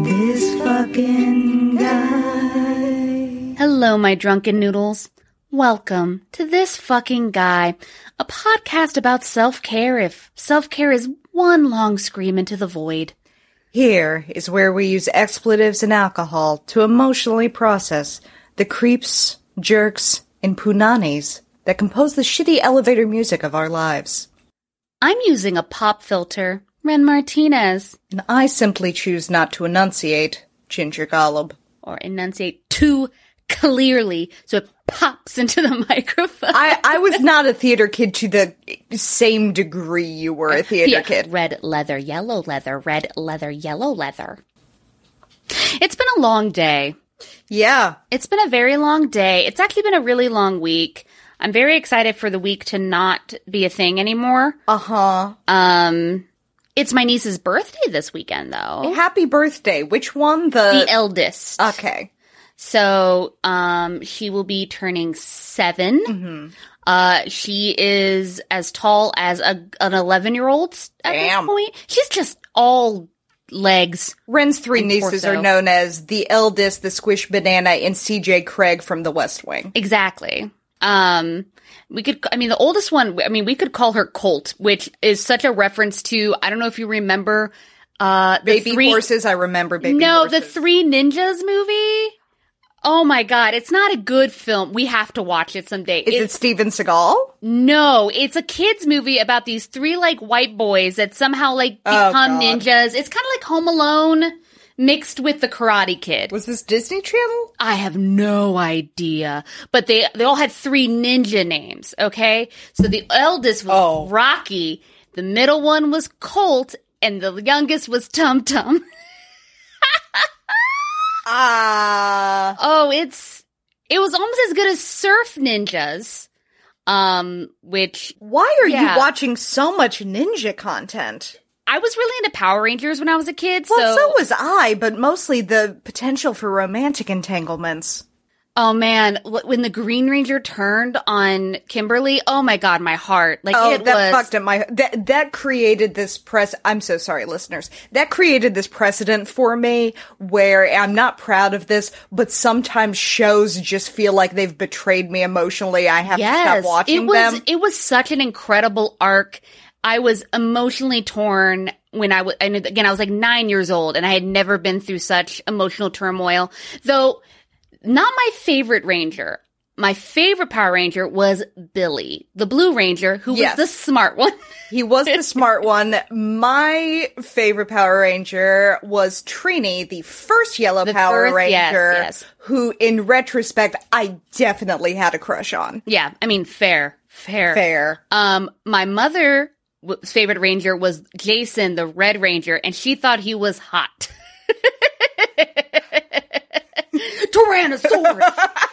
This fucking guy. Hello, my drunken noodles. Welcome to This Fucking Guy, a podcast about self care if self care is one long scream into the void. Here is where we use expletives and alcohol to emotionally process the creeps, jerks, and punanis that compose the shitty elevator music of our lives. I'm using a pop filter, Ren Martinez, And I simply choose not to enunciate, Ginger Golub. or enunciate too clearly so it pops into the microphone. I, I was not a theater kid to the same degree you were a theater Yeah, kid. Red leather, yellow leather, red leather, yellow leather. It's been a long day. Yeah. It's been a very long day. It's actually been a really long week. I'm very excited for the week to not be a thing anymore. Uh huh. Um, it's my niece's birthday this weekend, though. Happy birthday. Which one? The. The eldest. okay. So, um, she will be turning 7 Mm-hmm. Uh, she is as tall as a, an 11 year old at Damn. this point. She's just all legs. Ren's three nieces torso. are known as the eldest, the squish banana, and CJ Craig from the West Wing. Exactly. Um, we could, I mean, the oldest one, I mean, we could call her Colt, which is such a reference to, I don't know if you remember, uh, the Baby three, horses, I remember baby no, horses. the Three Ninjas movie. Oh my god, it's not a good film. We have to watch it someday. Is it Steven Seagal? no, it's a kids movie about these three like white boys that somehow like Oh, become God. ninjas. It's kind of like Home Alone mixed with the Karate Kid. Was this Disney Channel? I have no idea. But they they all had three ninja names, okay? So the eldest was Oh. Rocky, the middle one was Colt, and the youngest was Tum Tum. Ah. Oh, it's it was almost as good as Surf Ninjas. Um, which Why are Yeah. you watching so much ninja content? I was really into Power Rangers when I was a kid, Well, so, so was I, but mostly the potential for romantic entanglements. oh man, when the Green Ranger turned on Kimberly, oh my god, my heart. Like Oh, it that was fucked up my that that created this press. I'm so sorry, listeners. That created this precedent for me where I'm not proud of this, but sometimes shows just feel like they've betrayed me emotionally. I have to stop watching it was them. it was such an incredible arc. I was emotionally torn when I was, and again, I was like nine years old, and I had never been through such emotional turmoil. Though, not my favorite Ranger. My favorite Power Ranger was Billy, the Blue Ranger, who Yes. was the smart one. He was the smart one. My favorite Power Ranger was Trini, the first Yellow Power first- Ranger, yes. who, in retrospect, I definitely had a crush on. yeah, I mean, fair, fair, Fair. Um, my mother's favorite Ranger was Jason, the Red Ranger, and she thought he was hot. Tyrannosaurus.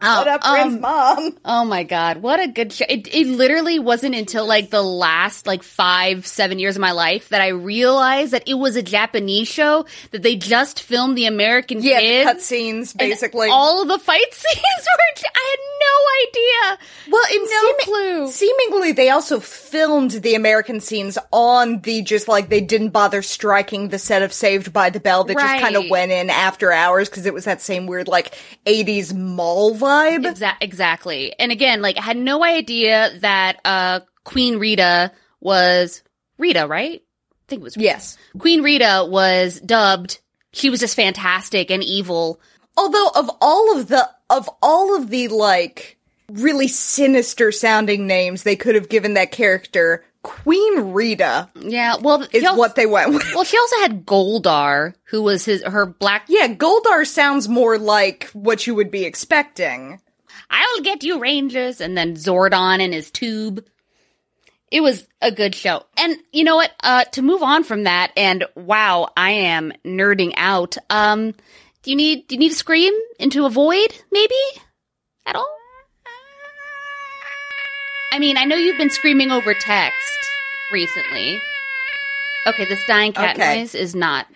What up, um, mom? Oh my god, what a good show! It, it literally wasn't until like the last like five, seven years of my life that I realized that it was a Japanese show that they just filmed the American Yeah, kids. cutscenes, basically. all of the fight scenes were. I had no idea. Well, in No seemi- clue. Seemingly, they also filmed the American scenes on the just like they didn't bother striking the set of Saved by the Bell. They just kind of went in after hours because it was that same weird like '80s mall vibe. Exa- exactly. And again, like I had no idea that uh Queen Rita was Rita, right? I think it was Rita. Yes. Queen Rita was dubbed. She was just fantastic and evil. Although of all of the of all of the like really sinister sounding names they could have given that character, Queen Rita Yeah, well, is also, what they went with. well, she also had Goldar, who was his her black. Yeah, Goldar sounds more like what you would be expecting. I'll get you, Rangers, and then Zordon and his tube. It was a good show, and you know what? Uh, to move on from that, and wow, I am nerding out. Um, do you need do you need to scream into a void, maybe at all? I mean, I know you've been screaming over text recently. Okay, this dying cat Okay. noise is not.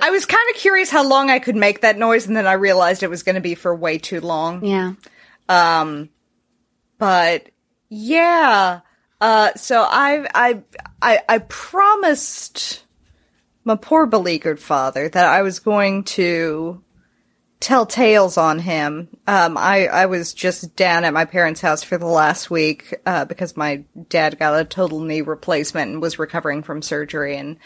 I was kind of curious how long I could make that noise, and then I realized it was going to be for way too long. Yeah. Um, but yeah. Uh, so I, I, I, I promised my poor beleaguered father that I was going to tell tales on him. Um, I, I was just down at my parents' house for the last week, uh, because my dad got a total knee replacement and was recovering from surgery and,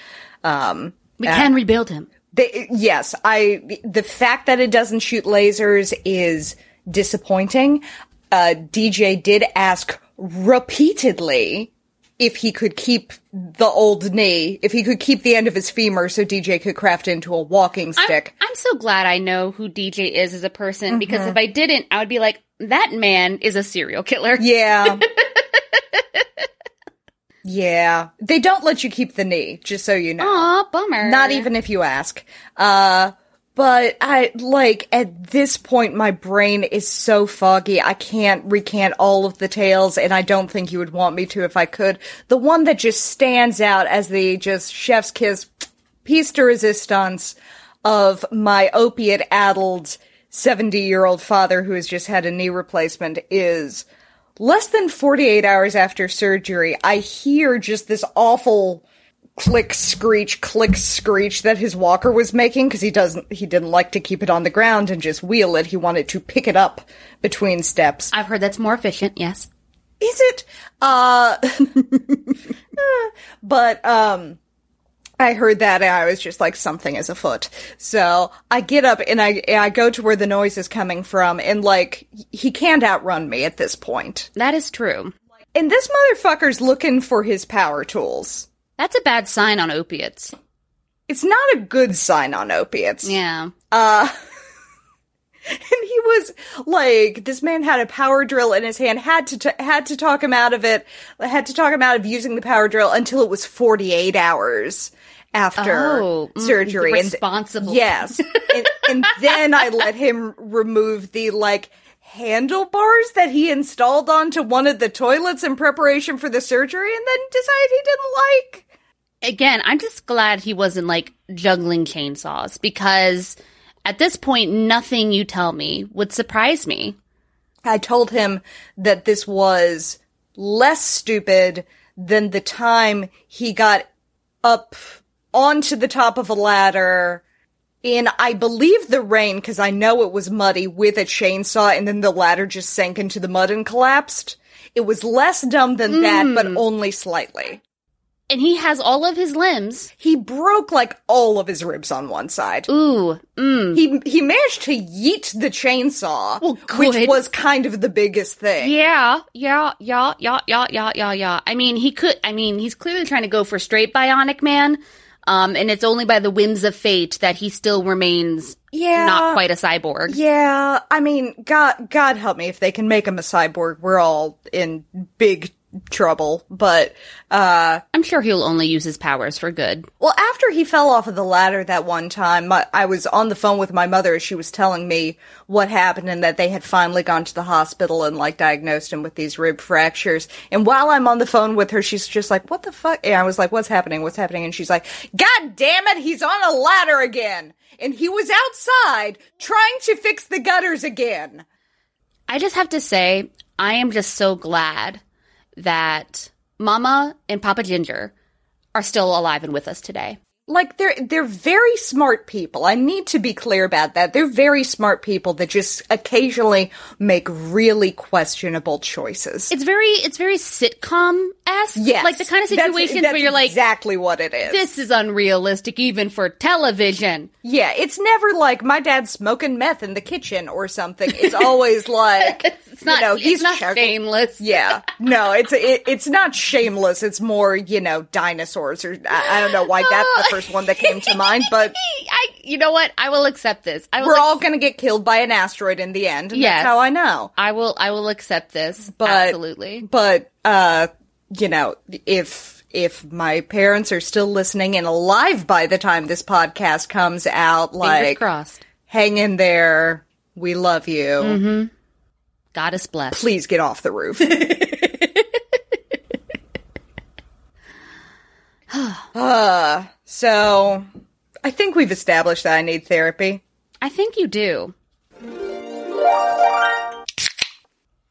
um, We can rebuild him. they, yes, I, the fact that it doesn't shoot lasers is disappointing. Uh, DJ did ask repeatedly if he could keep the old knee, if he could keep the end of his femur so DJ could craft into a walking I'm, stick. I'm so glad I know who DJ is as a person because Mm-hmm. if I didn't, I would be like, that man is a serial killer. Yeah. yeah. They don't let you keep the knee, just so you know. Aw, bummer. Not even if you ask. Uh, but I, like, at this point, my brain is so foggy, I can't recant all of the tales, and I don't think you would want me to if I could. The one that just stands out as the just chef's kiss piece de resistance of my opiate-addled 70-year-old father who has just had a knee replacement is less than 48 hours after surgery, I hear just this awful click screech click screech that his walker was making because he doesn't he didn't like to keep it on the ground and just wheel it he wanted to pick it up between steps I've heard that's more efficient, yes. is it uh but um I heard that and I was just like something is afoot. So I get up and I and I go to where the noise is coming from and like he can't outrun me at this point. That is true. And this motherfucker's looking for his power tools. That's a bad sign on opiates. It's not a good sign on opiates. Yeah. Uh, and he was like, this man had a power drill in his hand, had to, t- had to talk him out of it, had to talk him out of using the power drill until it was 48 hours after Oh, mm, surgery. the And- responsible. yes. and, and then I let him remove the like, handlebars that he installed onto one of the toilets in preparation for the surgery and then decided he didn't like. Again, I'm just glad he wasn't like juggling chainsaws because at this point, nothing you tell me would surprise me. I told him that this was less stupid than the time he got up onto the top of a ladder in, I believe, the rain, because I know it was muddy, with a chainsaw, and then the ladder just sank into the mud and collapsed. It was less dumb than that, but mm. only slightly. And he has all of his limbs. He broke like all of his ribs on one side. Ooh, mm. He he managed to yeet the chainsaw, Well, which was kind of the biggest thing. Yeah, yeah, yeah, yeah, yeah, yeah, yeah, yeah. I mean, he could. I mean, he's clearly trying to go for straight bionic man. Um, and it's only by the whims of fate that he still remains Yeah. not quite a cyborg. Yeah, I mean, God, God help me if they can make him a cyborg. We're all in big trouble. But, uh, I'm sure he'll only use his powers for good. well, after he fell off of the ladder that one time, my, I was on the phone with my mother as she was telling me what happened and that they had finally gone to the hospital and like diagnosed him with these rib fractures. And while I'm on the phone with her, she's just like, "What the fuck?" And I was like, "What's happening? What's happening?" And she's like, "God damn it, he's on a ladder again." And he was outside trying to fix the gutters again. I just have to say, I am just so glad that Mama and Papa Ginger are still alive and with us today. Like they're they're very smart people. I need to be clear about that. They're very smart people that just occasionally make really questionable choices. It's very, it's very sitcom esque. yes, like the kind of situations that's where you're like, exactly what it is. this is unrealistic even for television. yeah, it's never like my dad's smoking meth in the kitchen or something. It's always like It's not, you know it's he's not shameless. Yeah, no, it's it, it's not shameless. It's more you know dinosaurs or I, I don't know why that's the first one that came to mind, but I, you know what? I will accept this. I will. we're all gonna get killed by an asteroid in the end. And Yes. that's how I know. I will. I will accept this. But- Absolutely. But uh, you know, if if my parents are still listening and alive by the time this podcast comes out, Fingers like crossed. hang in there. We love you. Mm-hmm. Goddess bless. Please get off the roof. uh, so I think we've established that I need therapy. I think you do.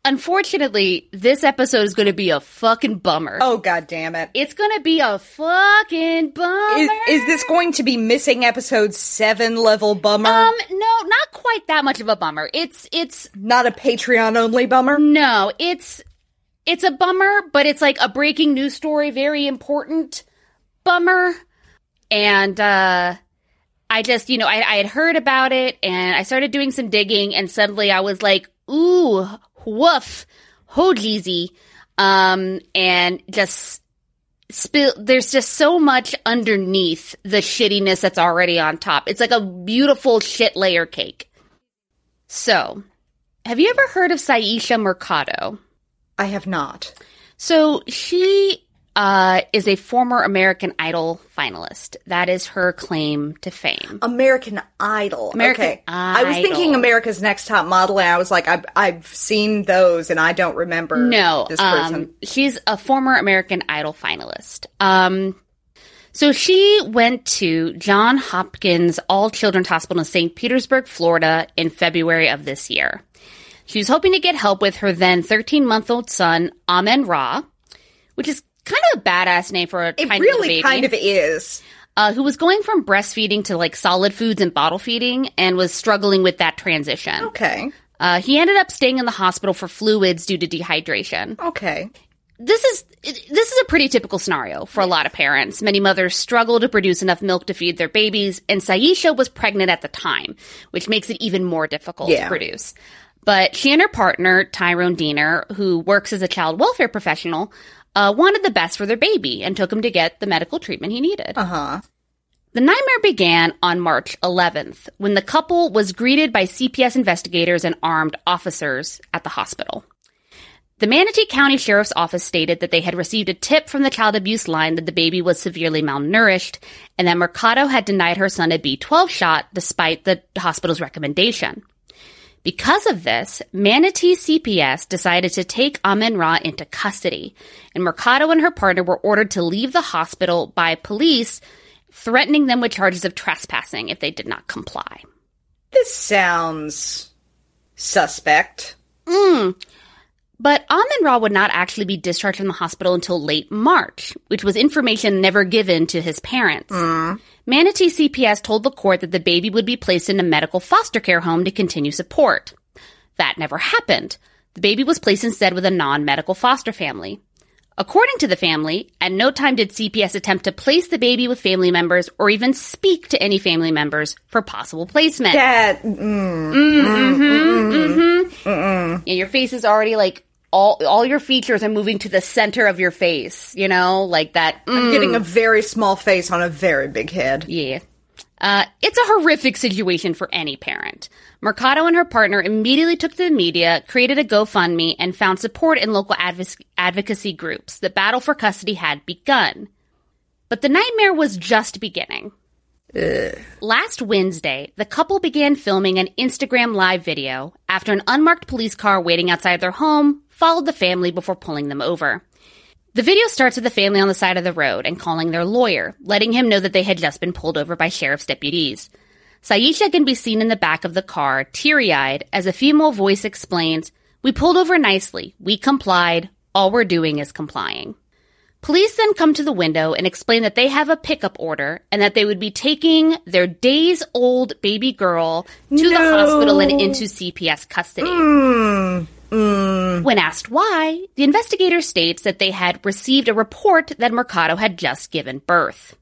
unfortunately, this episode is going to be a fucking bummer. Oh god damn it. It's going to be a fucking bummer. Is, is this going to be missing episode 7 level bummer? um no, not quite that much of a bummer. It's it's Not a Patreon only bummer? no, it's it's a bummer, but it's like a breaking news story, very important bummer. And uh I just, you know, I, I had heard about it and I started doing some digging and suddenly I was like, ooh, woof, ho jeezy. Um, and just spill, there's just so much underneath the shittiness that's already on top. It's like a beautiful shit layer cake. So, have you ever heard of Syesha Mercado? I have not. So she uh, is a former American Idol finalist. That is her claim to fame. American Idol. American okay. I was thinking America's Next Top Model, and I was like, I've, I've seen those, and I don't remember No, this person. um, she's a former American Idol finalist. Um, so she went to John Hopkins All Children's Hospital in St. Petersburg, Florida in February of this year. She was hoping to get help with her then 13 month old son, Amen Ra, which is kind of a badass name for a it tiny really baby. kind of is. uh, who was going from breastfeeding to like solid foods and bottle feeding and was struggling with that transition. Okay. Uh, he ended up staying in the hospital for fluids due to dehydration. Okay. This is this is a pretty typical scenario for a lot of parents. Many mothers struggle to produce enough milk to feed their babies, and Syesha was pregnant at the time, which makes it even more difficult Yeah. to produce. But she and her partner, Tyrone Deener, who works as a child welfare professional, uh, wanted the best for their baby and took him to get the medical treatment he needed. Uh huh. The nightmare began on March 11th when the couple was greeted by CPS investigators and armed officers at the hospital. The Manatee County Sheriff's Office stated that they had received a tip from the child abuse line that the baby was severely malnourished and that Mercado had denied her son a B12 shot despite the hospital's recommendation. Because of this, Manatee CPS decided to take Amen Ra into custody, and Mercado and her partner were ordered to leave the hospital by police, threatening them with charges of trespassing if they did not comply. This sounds suspect. Hmm. But Amen Ra would not actually be discharged from the hospital until late March, which was information never given to his parents. Hmm. Manatee CPS told the court that the baby would be placed in a medical foster care home to continue support. That never happened. The baby was placed instead with a non-medical foster family. According to the family, at no time did CPS attempt to place the baby with family members or even speak to any family members for possible placement. That mm, Mm. Mm. Mm. Mm. Yeah, your face is already like all all your features are moving to the center of your face, you know, like that. mm, I'm getting a very small face on a very big head. yeah. Uh, it's a horrific situation for any parent. Mercado and her partner immediately took to the media, created a GoFundMe, and found support in local advoc- advocacy groups. The battle for custody had begun. But the nightmare was just beginning. Last Wednesday, the couple began filming an Instagram live video after an unmarked police car waiting outside their home followed the family before pulling them over. The video starts with the family on the side of the road and calling their lawyer, letting him know that they had just been pulled over by sheriff's deputies. Syesha can be seen in the back of the car, teary eyed, as a female voice explains, We pulled over nicely. We complied. All we're doing is complying. Police then come to the window and explain that they have a pickup order and that they would be taking their days old baby girl to the hospital and into CPS custody. Hmm. When asked why, the investigator states that they had received a report that Mercado had just given birth.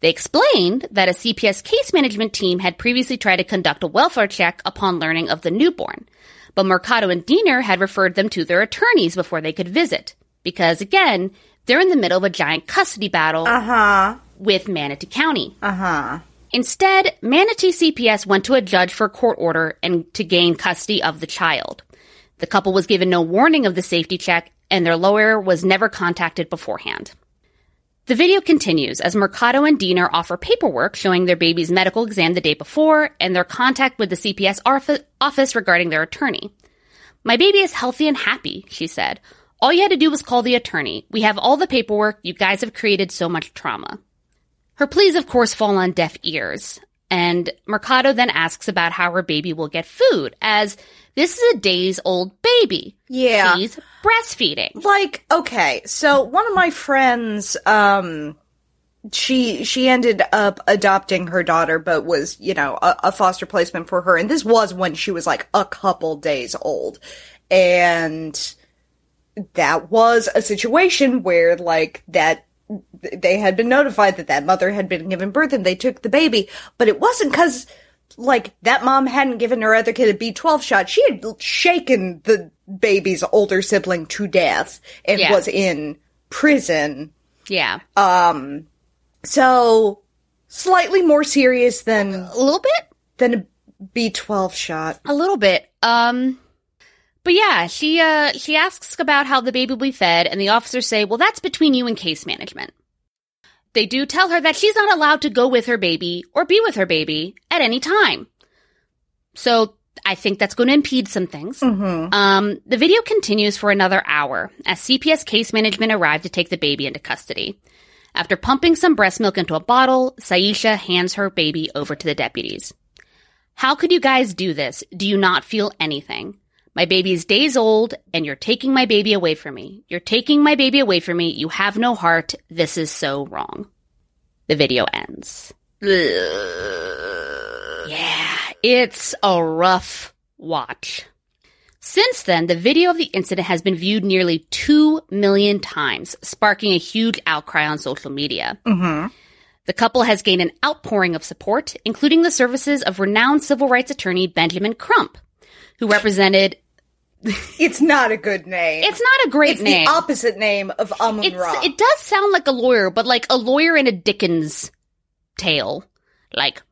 They explained that a CPS case management team had previously tried to conduct a welfare check upon learning of the newborn, but Mercado and Deener had referred them to their attorneys before they could visit, because again, they're in the middle of a giant custody battle with Manatee County. Uh huh. Instead, Manatee CPS went to a judge for a court order and to gain custody of the child. The couple was given no warning of the safety check, and their lawyer was never contacted beforehand. The video continues as Mercado and Deener offer paperwork showing their baby's medical exam the day before and their contact with the CPS office regarding their attorney. My baby is healthy and happy, she said. All you had to do was call the attorney. We have all the paperwork. You guys have created so much trauma. Her pleas, of course, fall on deaf ears. And Mercado then asks about how her baby will get food, as this is a days old baby. Yeah. She's breastfeeding. like okay so one of my friends um she she ended up adopting her daughter but was you know a, a foster placement for her and this was when she was like a couple days old and that was a situation where like that they had been notified that that mother had been given birth and they took the baby but it wasn't because like that mom hadn't given her other kid a b12 shot she had shaken the baby's older sibling to death and Yeah. was in prison Yeah. Um so slightly more serious than a little bit? than a b12 shot A little bit. Um but yeah, she uh she asks about how the baby will be fed and the officers say, "Well, that's between you and case management." They do tell her that she's not allowed to go with her baby or be with her baby at any time. So, I think that's going to impede some things. Um, the video continues for another hour as CPS case management arrived to take the baby into custody. After pumping some breast milk into a bottle, Syesha hands her baby over to the deputies. How could you guys do this? Do you not feel anything? My baby is days old and you're taking my baby away from me. You're taking my baby away from me. You have no heart. This is so wrong. The video ends. Yeah, it's a rough watch. Since then, the video of the incident has been viewed nearly 2 million times, sparking a huge outcry on social media. Mm-hmm. The couple has gained an outpouring of support, including the services of renowned civil rights attorney Benjamin Crump, who represented. it's not a good name It's not a great it's name. the opposite name of amun ra it does sound like a lawyer, but like a lawyer in a Dickens tale. Like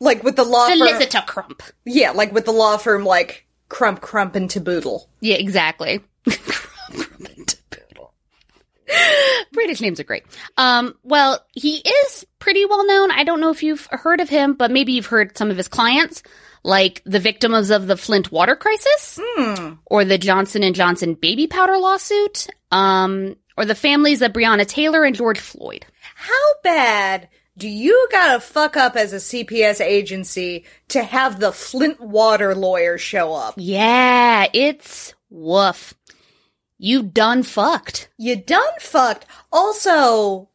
like with the law firm Solicitor Crump. yeah like with the law firm like crump crump and taboodle Yeah, exactly. Crump, Crump, and Taboodle. British names are great. Um, well, he is pretty well known. I don't know if you've heard of him, but maybe you've heard some of his clients, like the victims of the Flint water crisis, or the Johnson and Johnson baby powder lawsuit, um, or the families of Breonna Taylor and George Floyd. How bad do you gotta fuck up as a CPS agency to have the Flint water lawyer show up? Yeah, it's woof. You done fucked. You done fucked. Also,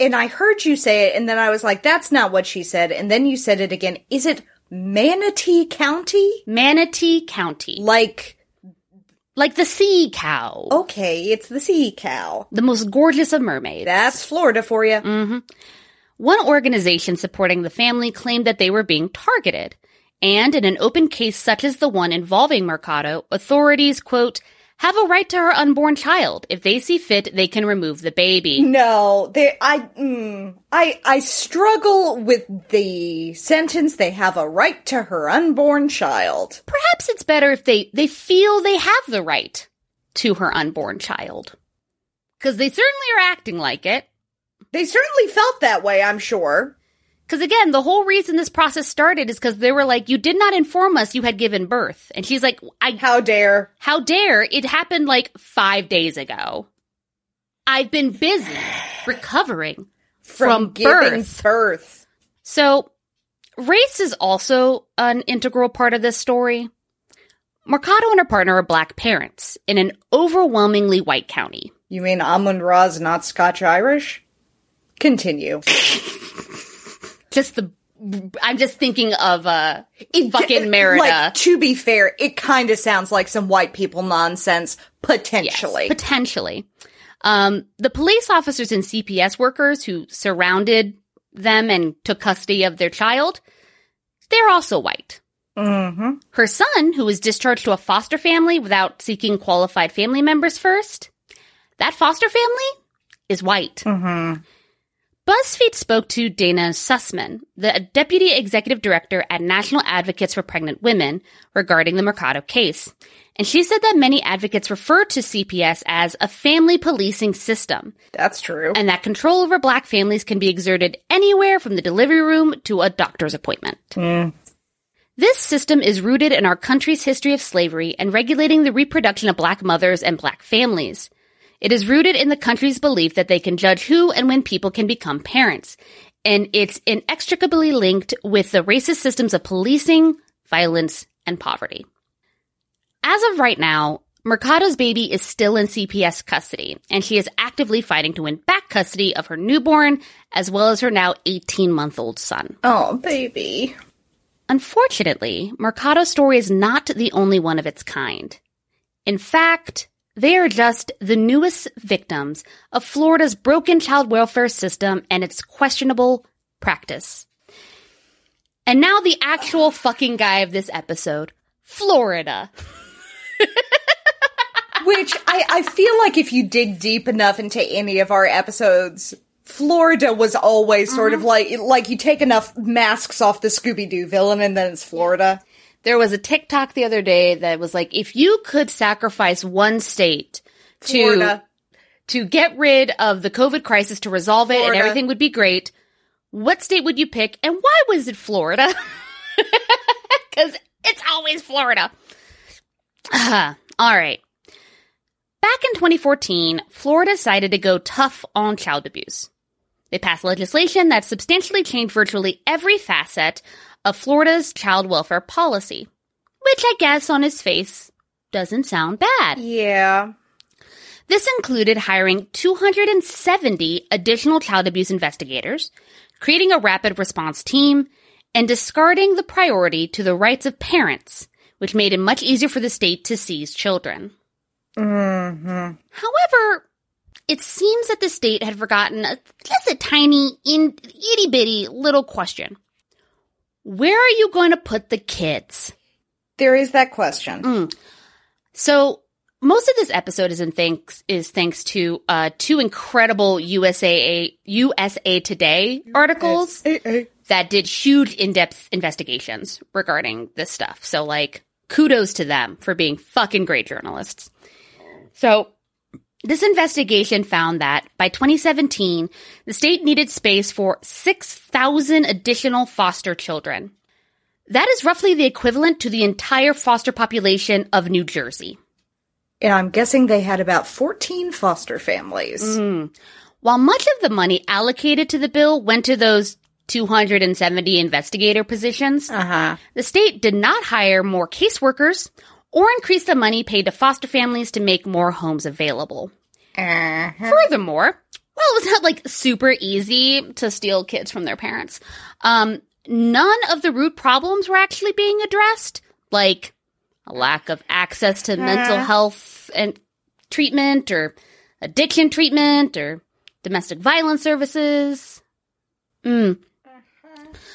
and I heard you say it, and then I was like, that's not what she said. And then you said it again. Is it Manatee County? Manatee County. Like, Like the sea cow. okay, it's the sea cow. The most gorgeous of mermaids. That's Florida for you. Mhm. One organization supporting the family claimed that they were being targeted. And in an open case such as the one involving Mercado, authorities, quote, have a right to her unborn child. If they see fit, they can remove the baby. No, they. I. Mm, I. I struggle with the sentence. They have a right to her unborn child. Perhaps it's better if they, they feel they have the right to her unborn child. Because they certainly are acting like it. They certainly felt that way. I'm sure. Because again, the whole reason this process started is because they were like, you did not inform us you had given birth. And she's like, I How dare? How dare it happened like five days ago? I've been busy recovering from, giving birth. birth. So, race is also an integral part of this story. Mercado and her partner are black parents in an overwhelmingly white county. You mean Amun Ra's not Scotch Irish? Continue. Just the, I'm just thinking of uh, fucking Merida. Like, to be fair, it kind of sounds like some white people nonsense, Yes, potentially. potentially. Um, the police officers and CPS workers who surrounded them and took custody of their child, they're also white. mm-hmm. Her son, who was discharged to a foster family without seeking qualified family members first, that foster family is white. Mm-hmm. BuzzFeed spoke to Dana Sussman, the deputy executive director at National Advocates for Pregnant Women, regarding the Mercado case. And she said that many advocates refer to CPS as a family policing system, That's true. and that control over black families can be exerted anywhere from the delivery room to a doctor's appointment. Mm. This system is rooted in our country's history of slavery and regulating the reproduction of black mothers and black families. It is rooted in the country's belief that they can judge who and when people can become parents. and it's inextricably linked with the racist systems of policing, violence, and poverty. As of right now, Mercado's baby is still in CPS custody, and she is actively fighting to win back custody of her newborn, as well as her now 18 month old son. Oh, baby. Unfortunately, Mercado's story is not the only one of its kind. In fact, they are just the newest victims of Florida's broken child welfare system and its questionable practice. And now the actual fucking guy of this episode, Florida. Which I, I feel like if you dig deep enough into any of our episodes, Florida was always sort of mm-hmm. like like you take enough masks off the Scooby Doo villain and then it's Florida. There was a TikTok the other day that was like, if you could sacrifice one state to Florida. to get rid of the COVID crisis to resolve it and everything would be great, what state would you pick and why was it Florida? Because it's always Florida. Ah, all right. Back in 2014, Florida decided to go tough on child abuse. They passed legislation that substantially changed virtually every facet of Florida's child welfare policy, which I guess on his face doesn't sound bad. Yeah. This included hiring 270 additional child abuse investigators, creating a rapid response team, and discarding the priority to the rights of parents, which made it much easier for the state to seize children. Mm-hmm. However, it seems that the state had forgotten a, just a tiny, in, itty bitty little question. Where are you going to put the kids? There is that question. So most of this episode is in thanks is thanks to uh, two incredible USA USA Today articles that did huge in-depth investigations regarding this stuff. So like kudos to them for being fucking great journalists. So this investigation found that by 2017, the state needed space for 6,000 additional foster children. That is roughly the equivalent to the entire foster population of New Jersey. And I'm guessing they had about 14 foster families. While much of the money allocated to the bill went to those 270 investigator positions, Uh-huh. the state did not hire more caseworkers or increase the money paid to foster families to make more homes available. Uh-huh. Furthermore, well, it was not like super easy to steal kids from their parents. Um, none of the root problems were actually being addressed, like a lack of access to mental health and treatment or addiction treatment or domestic violence services. Mm.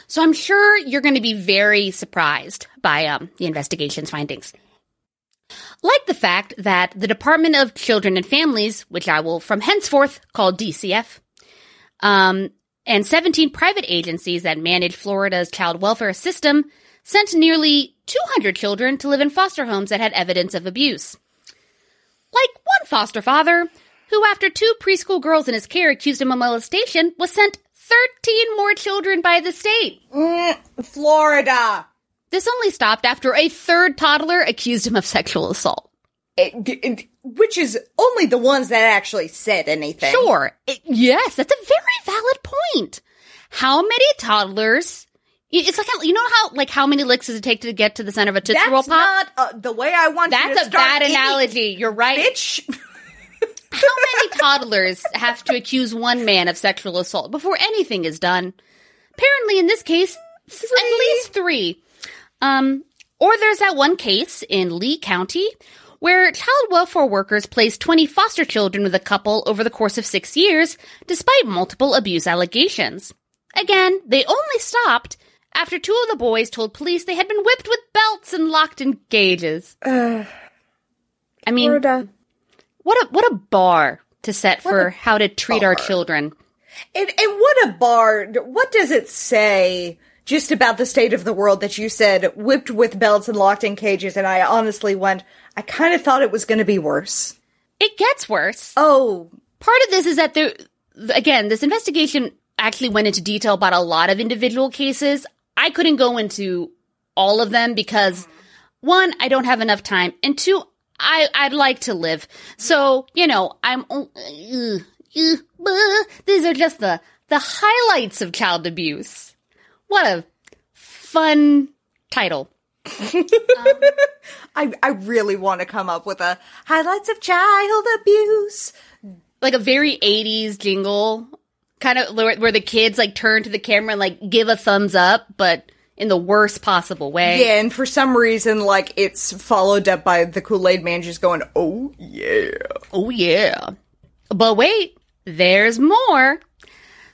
So I'm sure you're going to be very surprised by um, the investigation's findings. Like the fact that the Department of Children and Families, which I will from henceforth call DCF, um, and 17 private agencies that manage Florida's child welfare system sent nearly 200 children to live in foster homes that had evidence of abuse. Like one foster father, who after two preschool girls in his care accused him of molestation, was sent 13 more children by the state. Mm, Florida. This only stopped after a third toddler accused him of sexual assault. It- it- which is only the ones that actually said anything. Sure. It- yes, that's a very valid point. How many toddlers? It's like you know how like how many licks does it take to get to the center of a tootsie roll That's pop? not uh, the way I want That's a bad any- analogy. You're right. Bitch. How many toddlers have to accuse one man of sexual assault before anything is done? Apparently, in this case, s- at least three. Um, or there's that one case in Lee County where child welfare workers placed 20 foster children with a couple over the course of six years, despite multiple abuse allegations. Again, they only stopped after two of the boys told police they had been whipped with belts and locked in cages. I mean, Florida. what a what a bar to set for how to treat our children. And, and what a bar. What does it say just about the state of the world that you said whipped with belts and locked in cages? And I honestly went, I kind of thought it was going to be worse. It gets worse. Oh, Part of this is that there again, this investigation actually went into detail about a lot of individual cases. I couldn't go into all of them because one, I don't have enough time, and two, I I'd like to live. So you know, I'm. Uh, uh, uh, these are just the The Highlights of Child Abuse. What a fun title. Um, I, I really want to come up with a highlights of child abuse. Like a very 80s jingle, kind of where, where the kids like turn to the camera and like give a thumbs up, but in the worst possible way. Yeah, and for some reason, like, it's followed up by the Kool-Aid man just going, oh, yeah. Oh, yeah. But wait, there's more.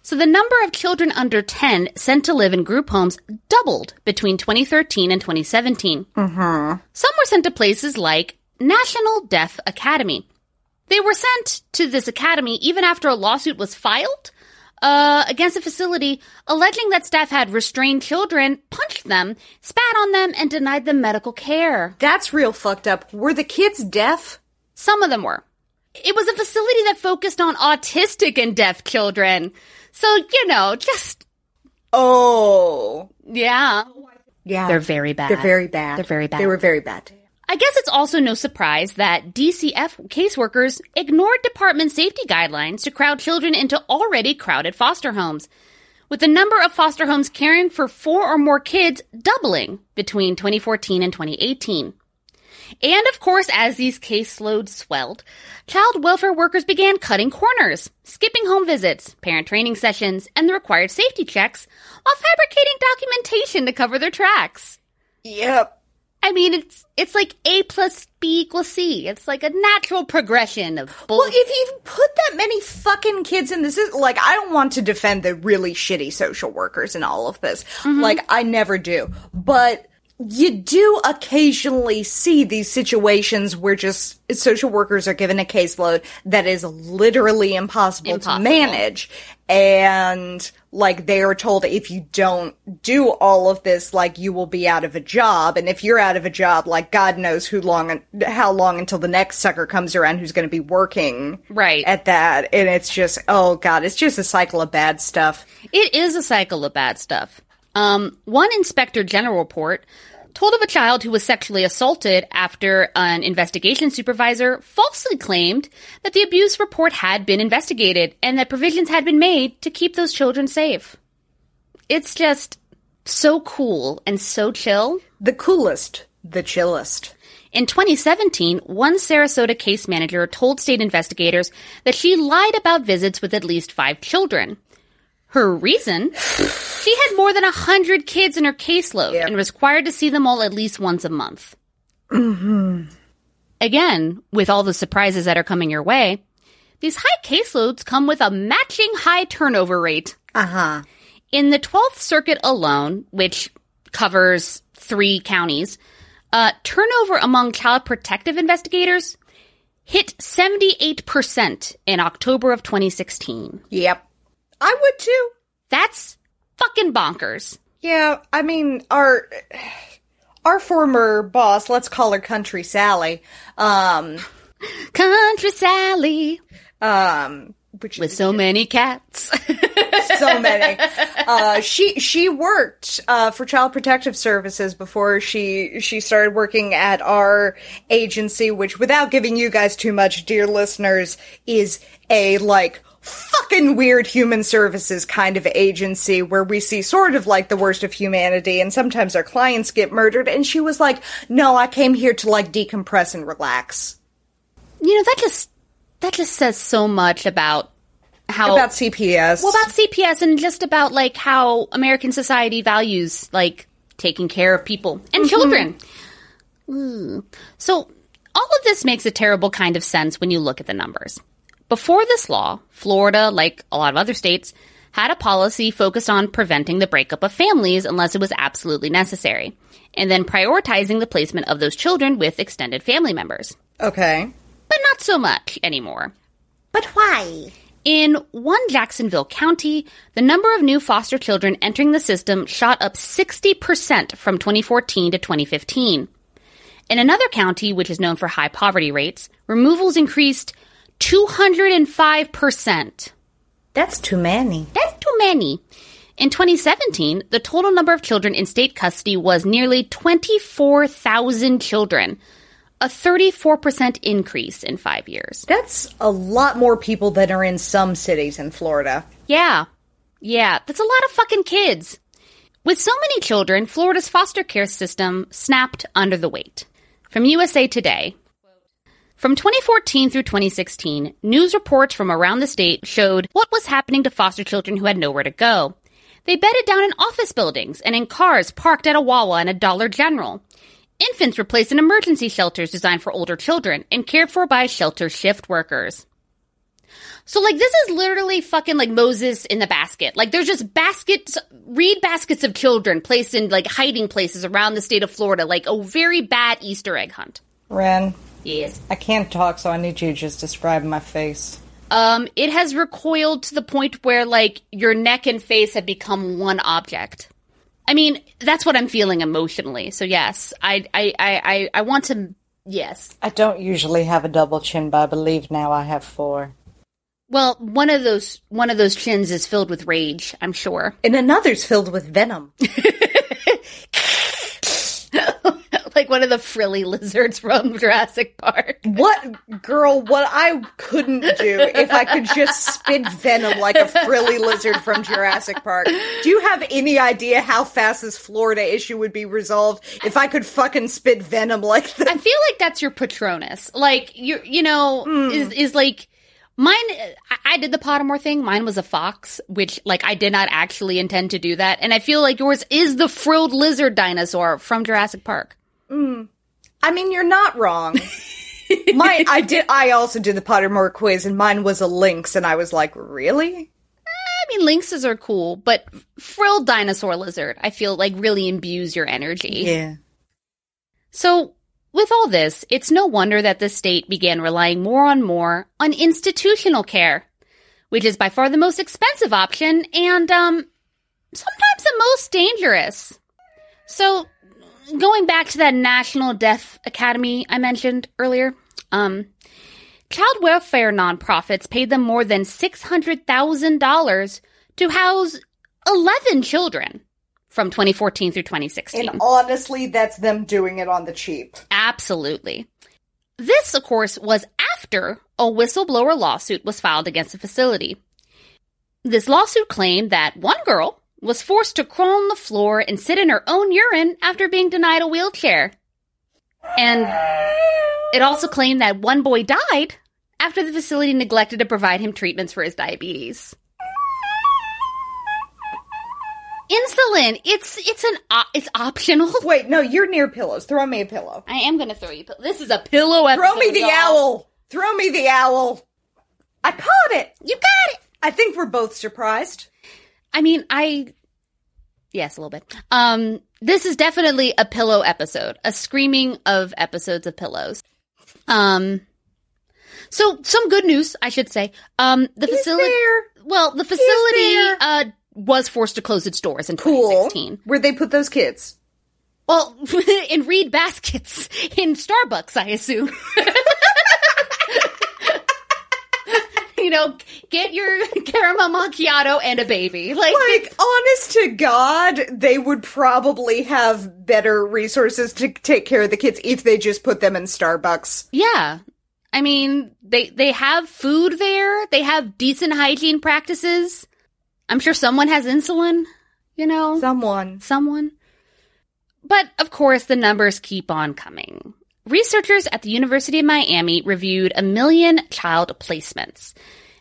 So the number of children under 10 sent to live in group homes doubled between 2013 and 2017. Mm-hmm. Some were sent to places like National Deaf Academy. They were sent to this academy even after a lawsuit was filed uh, against the facility, alleging that staff had restrained children, punched them, spat on them, and denied them medical care. That's real fucked up. Were the kids deaf? Some of them were. It was a facility that focused on autistic and deaf children. So, you know, just, Oh. yeah. Yeah. They're very bad. They're very bad. They're very bad. They were very bad. I guess it's also no surprise that DCF caseworkers ignored department safety guidelines to crowd children into already crowded foster homes, with the number of foster homes caring for four or more kids doubling between 2014 and 2018. And of course, as these caseloads swelled, child welfare workers began cutting corners, skipping home visits, parent training sessions, and the required safety checks, while fabricating documentation to cover their tracks. Yep. I mean, it's it's like A plus B equals C. It's like a natural progression of bull. Well, if you put that many fucking kids in this, is like I don't want to defend the really shitty social workers in all of this. Mm-hmm. Like I never do, but you do occasionally see these situations where just social workers are given a caseload that is literally impossible, Impossible. to manage. And like they are told if you don't do all of this, like you will be out of a job. And if you're out of a job, like God knows who long, how long until the next sucker comes around who's going to be working Right. at that. And it's just, oh God, it's just a cycle of bad stuff. It is a cycle of bad stuff. Um, one inspector general report told of a child who was sexually assaulted after an investigation supervisor falsely claimed that the abuse report had been investigated and that provisions had been made to keep those children safe. It's just so cool and so chill. The coolest, the chillest. In 2017, one Sarasota case manager told state investigators that she lied about visits with at least five children. Her reason? She had more than a hundred kids in her caseload Yep. and was required to see them all at least once a month. Hmm. Again, with all the surprises that are coming your way, these high caseloads come with a matching high turnover rate. Uh huh. In the 12th Circuit alone, which covers three counties, uh, turnover among child protective investigators hit 78% in October of 2016. Yep. I would too. That's fucking bonkers. Yeah, I mean, our our former boss, let's call her Country Sally, um, Country Sally um, which with so many cats. so many. Uh, she she worked uh, for Child Protective Services before she she started working at our agency, which, without giving you guys too much, dear listeners, is a like fucking weird human services kind of agency where we see sort of like the worst of humanity and sometimes our clients get murdered and she was like no i came here to like decompress and relax you know, that just that just says so much about how about cps well about CPS and just about like how American society values like taking care of people and mm-hmm. children. Ooh. So all of this makes a terrible kind of sense when you look at the numbers. Before this law, Florida, like a lot of other states, had a policy focused on preventing the breakup of families unless it was absolutely necessary, and then prioritizing the placement of those children with extended family members. okay But not so much anymore. but why In one Jacksonville county, the number of new foster children entering the system shot up 60% from 2014 to 2015. In another county, which is known for high poverty rates, removals increased 205%. that's too many That's too many. In 2017, the total number of children in state custody was nearly 24,000 children, a 34% increase in five years. That's a lot more people than are in some cities in Florida. Yeah. Yeah, that's a lot of fucking kids. With so many children, Florida's foster care system snapped under the weight. From USA Today. From 2014 through 2016, news reports from around the state showed what was happening to foster children who had nowhere to go. They bedded down in office buildings and in cars parked at a Wawa and a Dollar General. Infants were placed in emergency shelters designed for older children and cared for by shelter shift workers. So like this is literally fucking like Moses in the basket. Like there's just baskets, reed baskets of children placed in like hiding places around the state of Florida, like a very bad Easter egg hunt. Ren, Yes. I can't talk, so I need you to just describe my face. Um, it has recoiled to the point where like your neck and face have become one object. I mean, that's what I'm feeling emotionally. So yes, I I I I, I want to yes. I don't usually have a double chin, but I believe now I have four. Well, one of those one of those chins is filled with rage, I'm sure. And another's filled with venom. like one of the frilly lizards from Jurassic Park. What, girl, what I couldn't do if I could just spit venom like a frilly lizard from Jurassic Park. Do you have any idea how fast this Florida issue would be resolved if I could fucking spit venom like that? I feel like that's your Patronus. Like you you know, hmm. is is like Mine, I- I did the Pottermore thing. Mine was a fox, which, like, I did not actually intend to do that. And I feel like yours is the frilled lizard dinosaur from Jurassic Park. I mean, you're not wrong. Mine, I did. I also did the Pottermore quiz, and mine was a lynx, and I was like, really? I mean, lynxes are cool, but frilled dinosaur lizard, I feel like really imbues your energy. Yeah. So, with all this, it's no wonder that the state began relying more and more on institutional care, which is by far the most expensive option and, um, sometimes the most dangerous. So, going back to that National Deaf Academy I mentioned earlier, um, child welfare nonprofits paid them more than $600,000 to house 11 children from 2014 through 2016. And honestly, that's them doing it on the cheap. Absolutely. This, of course, was after a whistleblower lawsuit was filed against the facility. This lawsuit claimed that one girl was forced to crawl on the floor and sit in her own urine after being denied a wheelchair. And it also claimed that one boy died after the facility neglected to provide him treatments for his diabetes. Insulin, it's it's an op- it's optional. Wait, no, you're near pillows. Throw me a pillow. I am gonna throw you. pill- This is a pillow episode. Throw me the y'all. owl. Throw me the owl. I caught it. You got it. I think we're both surprised. I mean, I yes, a little bit. Um, this is definitely a pillow episode, a screaming of episodes of pillows. Um, so some good news, I should say. Um, the facility. Well, the facility uh was forced to close its doors in Cool. 2016. Where'd they put those kids? Well, in reed baskets in Starbucks, I assume. you know, get your caramel macchiato and a baby. Like, Like, honest to God, they would probably have better resources to take care of the kids if they just put them in Starbucks. yeah. I mean, they they have food there. They have decent hygiene practices. I'm sure someone has insulin, you know. Someone. someone. But of course, the numbers keep on coming. Researchers at the University of Miami reviewed a million child placements.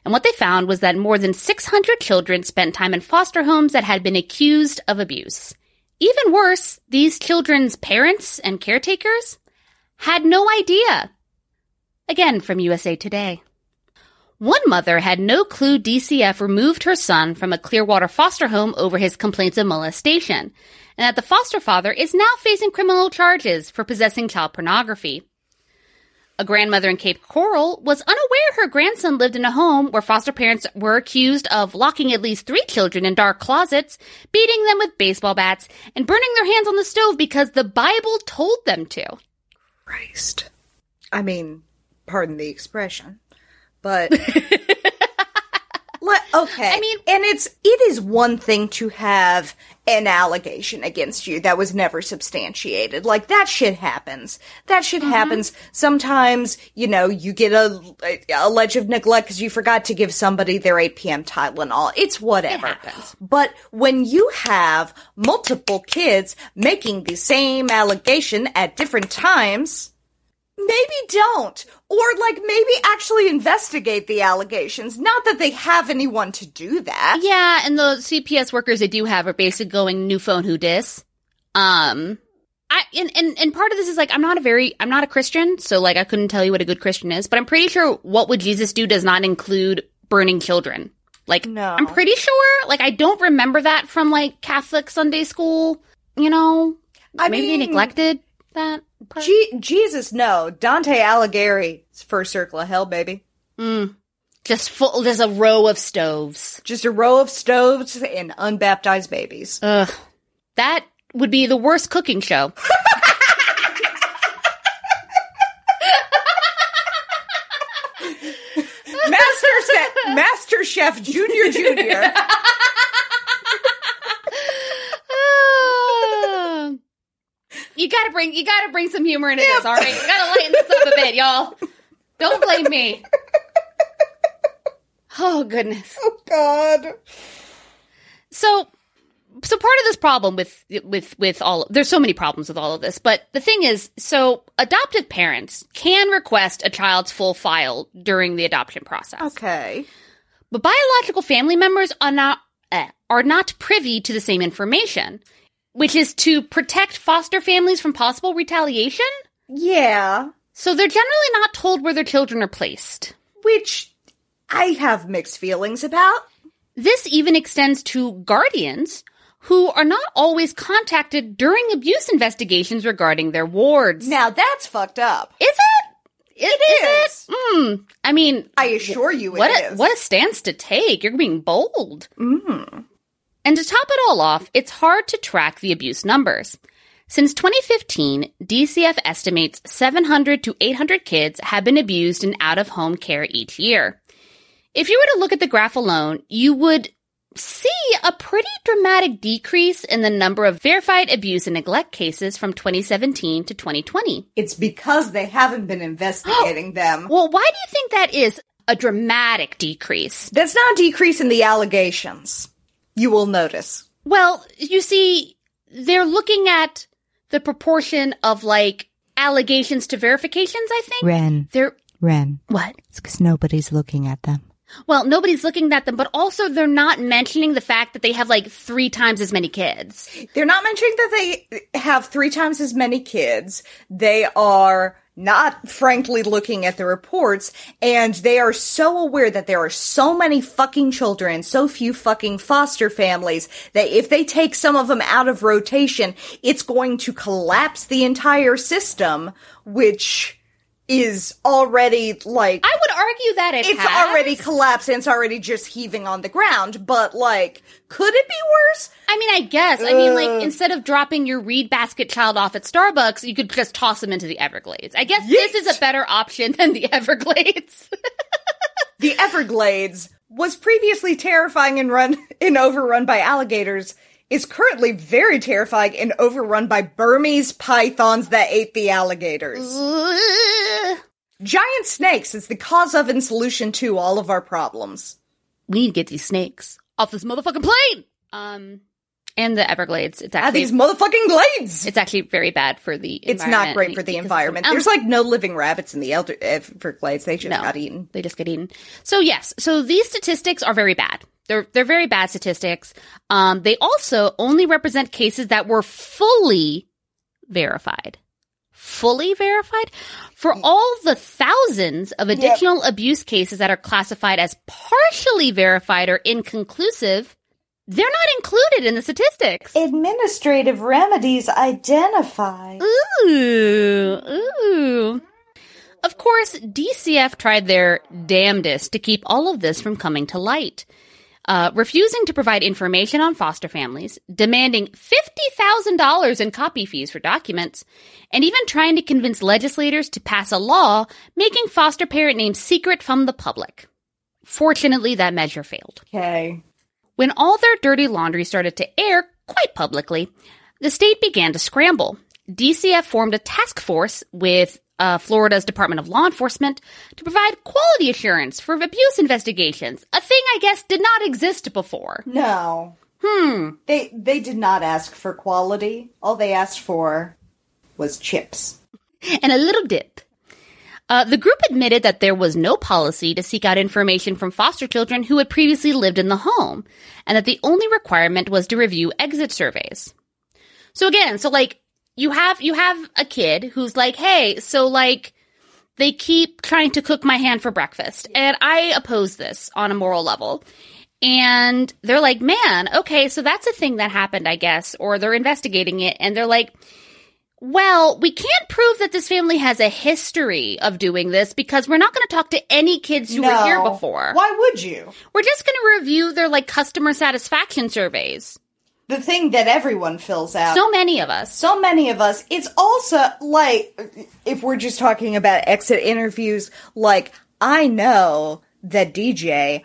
And what they found was that more than 600 children spent time in foster homes that had been accused of abuse. Even worse, these children's parents and caretakers had no idea. Again from USA Today. One mother had no clue DCF removed her son from a Clearwater foster home over his complaints of molestation, and that the foster father is now facing criminal charges for possessing child pornography. A grandmother in Cape Coral was unaware her grandson lived in a home where foster parents were accused of locking at least three children in dark closets, beating them with baseball bats, and burning their hands on the stove because the Bible told them to. Christ. I mean, pardon the expression, but Let, okay. I mean- and it's it is one thing to have an allegation against you that was never substantiated. Like that shit happens. That shit Mm-hmm. happens. Sometimes, you know, you get a, a ledge of neglect because you forgot to give somebody their 8 p.m. Tylenol. It's whatever. happens. But when you have multiple kids making the same allegation at different times, maybe don't. Or like maybe actually investigate the allegations. Not that they have anyone to do that. Yeah, and the CPS workers they do have are basically going new phone who dis. Um I and, and and part of this is like I'm not a very I'm not a Christian, so like I couldn't tell you what a good Christian is, but I'm pretty sure what would Jesus do does not include burning children. Like No. I'm pretty sure. Like I don't remember that from like Catholic Sunday school, you know. I Maybe mean- they neglected that. Je- Jesus, no. Dante Alighieri, first circle of hell, baby. Mm. Just full there's a row of stoves. Just a row of stoves and unbaptized babies. Ugh. That would be the worst cooking show. Master Chef, Master Chef Junior Junior. Ah. You gotta bring you gotta bring some humor into this, all right? You gotta lighten this up a bit, y'all. Don't blame me. Oh goodness. Oh God. So so part of this problem with with with all there's so many problems with all of this, but the thing is, so adoptive parents can request a child's full file during the adoption process. Okay. But biological family members are not eh, are not privy to the same information, which is to protect foster families from possible retaliation. Yeah. So they're generally not told where their children are placed. Which I have mixed feelings about. This even extends to guardians who are not always contacted during abuse investigations regarding their wards. Now that's fucked up. Is it? Is, It is it? Hmm. I mean, I assure you it what is. a, what a stance to take. You're being bold. And to top it all off, it's hard to track the abuse numbers. Since 2015, DCF estimates 700 to 800 kids have been abused in out of home care each year. If you were to look at the graph alone, you would see a pretty dramatic decrease in the number of verified abuse and neglect cases from 2017 to 2020. It's because they haven't been investigating them. Well, why do you think that is a dramatic decrease? That's not a decrease in the allegations. You will notice. Well, you see, they're looking at the proportion of like allegations to verifications, I think. Ren, They're Ren. what? It's because nobody's looking at them. Well, nobody's looking at them, but also they're not mentioning the fact that they have like three times as many kids. They're not mentioning that they have three times as many kids. They are not frankly looking at the reports and they are so aware that there are so many fucking children, so few fucking foster families that if they take some of them out of rotation, it's going to collapse the entire system, which is already like I would argue that it it's has. already collapsed and it's already just heaving on the ground, but like could it be worse? I mean, I guess. I mean, like uh. instead of dropping your reed basket child off at Starbucks, you could just toss them into the Everglades. I guess this is a better option than the Everglades. The Everglades was previously terrifying and run and overrun by alligators. Is currently very terrifying and overrun by Burmese pythons that ate the alligators. Giant snakes is the cause of and solution to all of our problems. we need to get these snakes off this motherfucking plane. Um, and the Everglades. It's Ah, actually these motherfucking glades! it's actually very bad for the. It's not great for the environment. There's like no living rabbits in the Elder- Everglades. They just no, got eaten. They just get eaten. So yes, so these statistics are very bad. They're they're very bad statistics. Um, they also only represent cases that were fully verified. Fully verified for all the thousands of additional abuse cases that are classified as partially verified or inconclusive. They're not included in the statistics. Administrative remedies identified. Ooh, ooh. Of course, DCF tried their damnedest to keep all of this from coming to light. Uh, refusing to provide information on foster families, demanding $50,000 in copy fees for documents, and even trying to convince legislators to pass a law making foster parent names secret from the public. Fortunately, that measure failed. Okay. When all their dirty laundry started to air quite publicly, the state began to scramble. DCF formed a task force with uh, Florida's Department of Law Enforcement to provide quality assurance for abuse investigations, a thing I guess did not exist before. No. Hmm. They they did not ask for quality. All they asked for was chips. And a little dip. Uh, the group admitted that there was no policy to seek out information from foster children who had previously lived in the home, and that the only requirement was to review exit surveys. So again, so like you have you have a kid who's like, hey, so like they keep trying to cook my hand for breakfast, and I oppose this on a moral level. And they're like, man, okay, so that's a thing that happened, I guess, or they're investigating it, and they're like, well, we can't prove that this family has a history of doing this because we're not going to talk to any kids who were here before. Why would you? We're just going to review their like customer satisfaction surveys. The thing that everyone fills out. So many of us. so many of us it's also like if we're just talking about exit interviews like i know that dj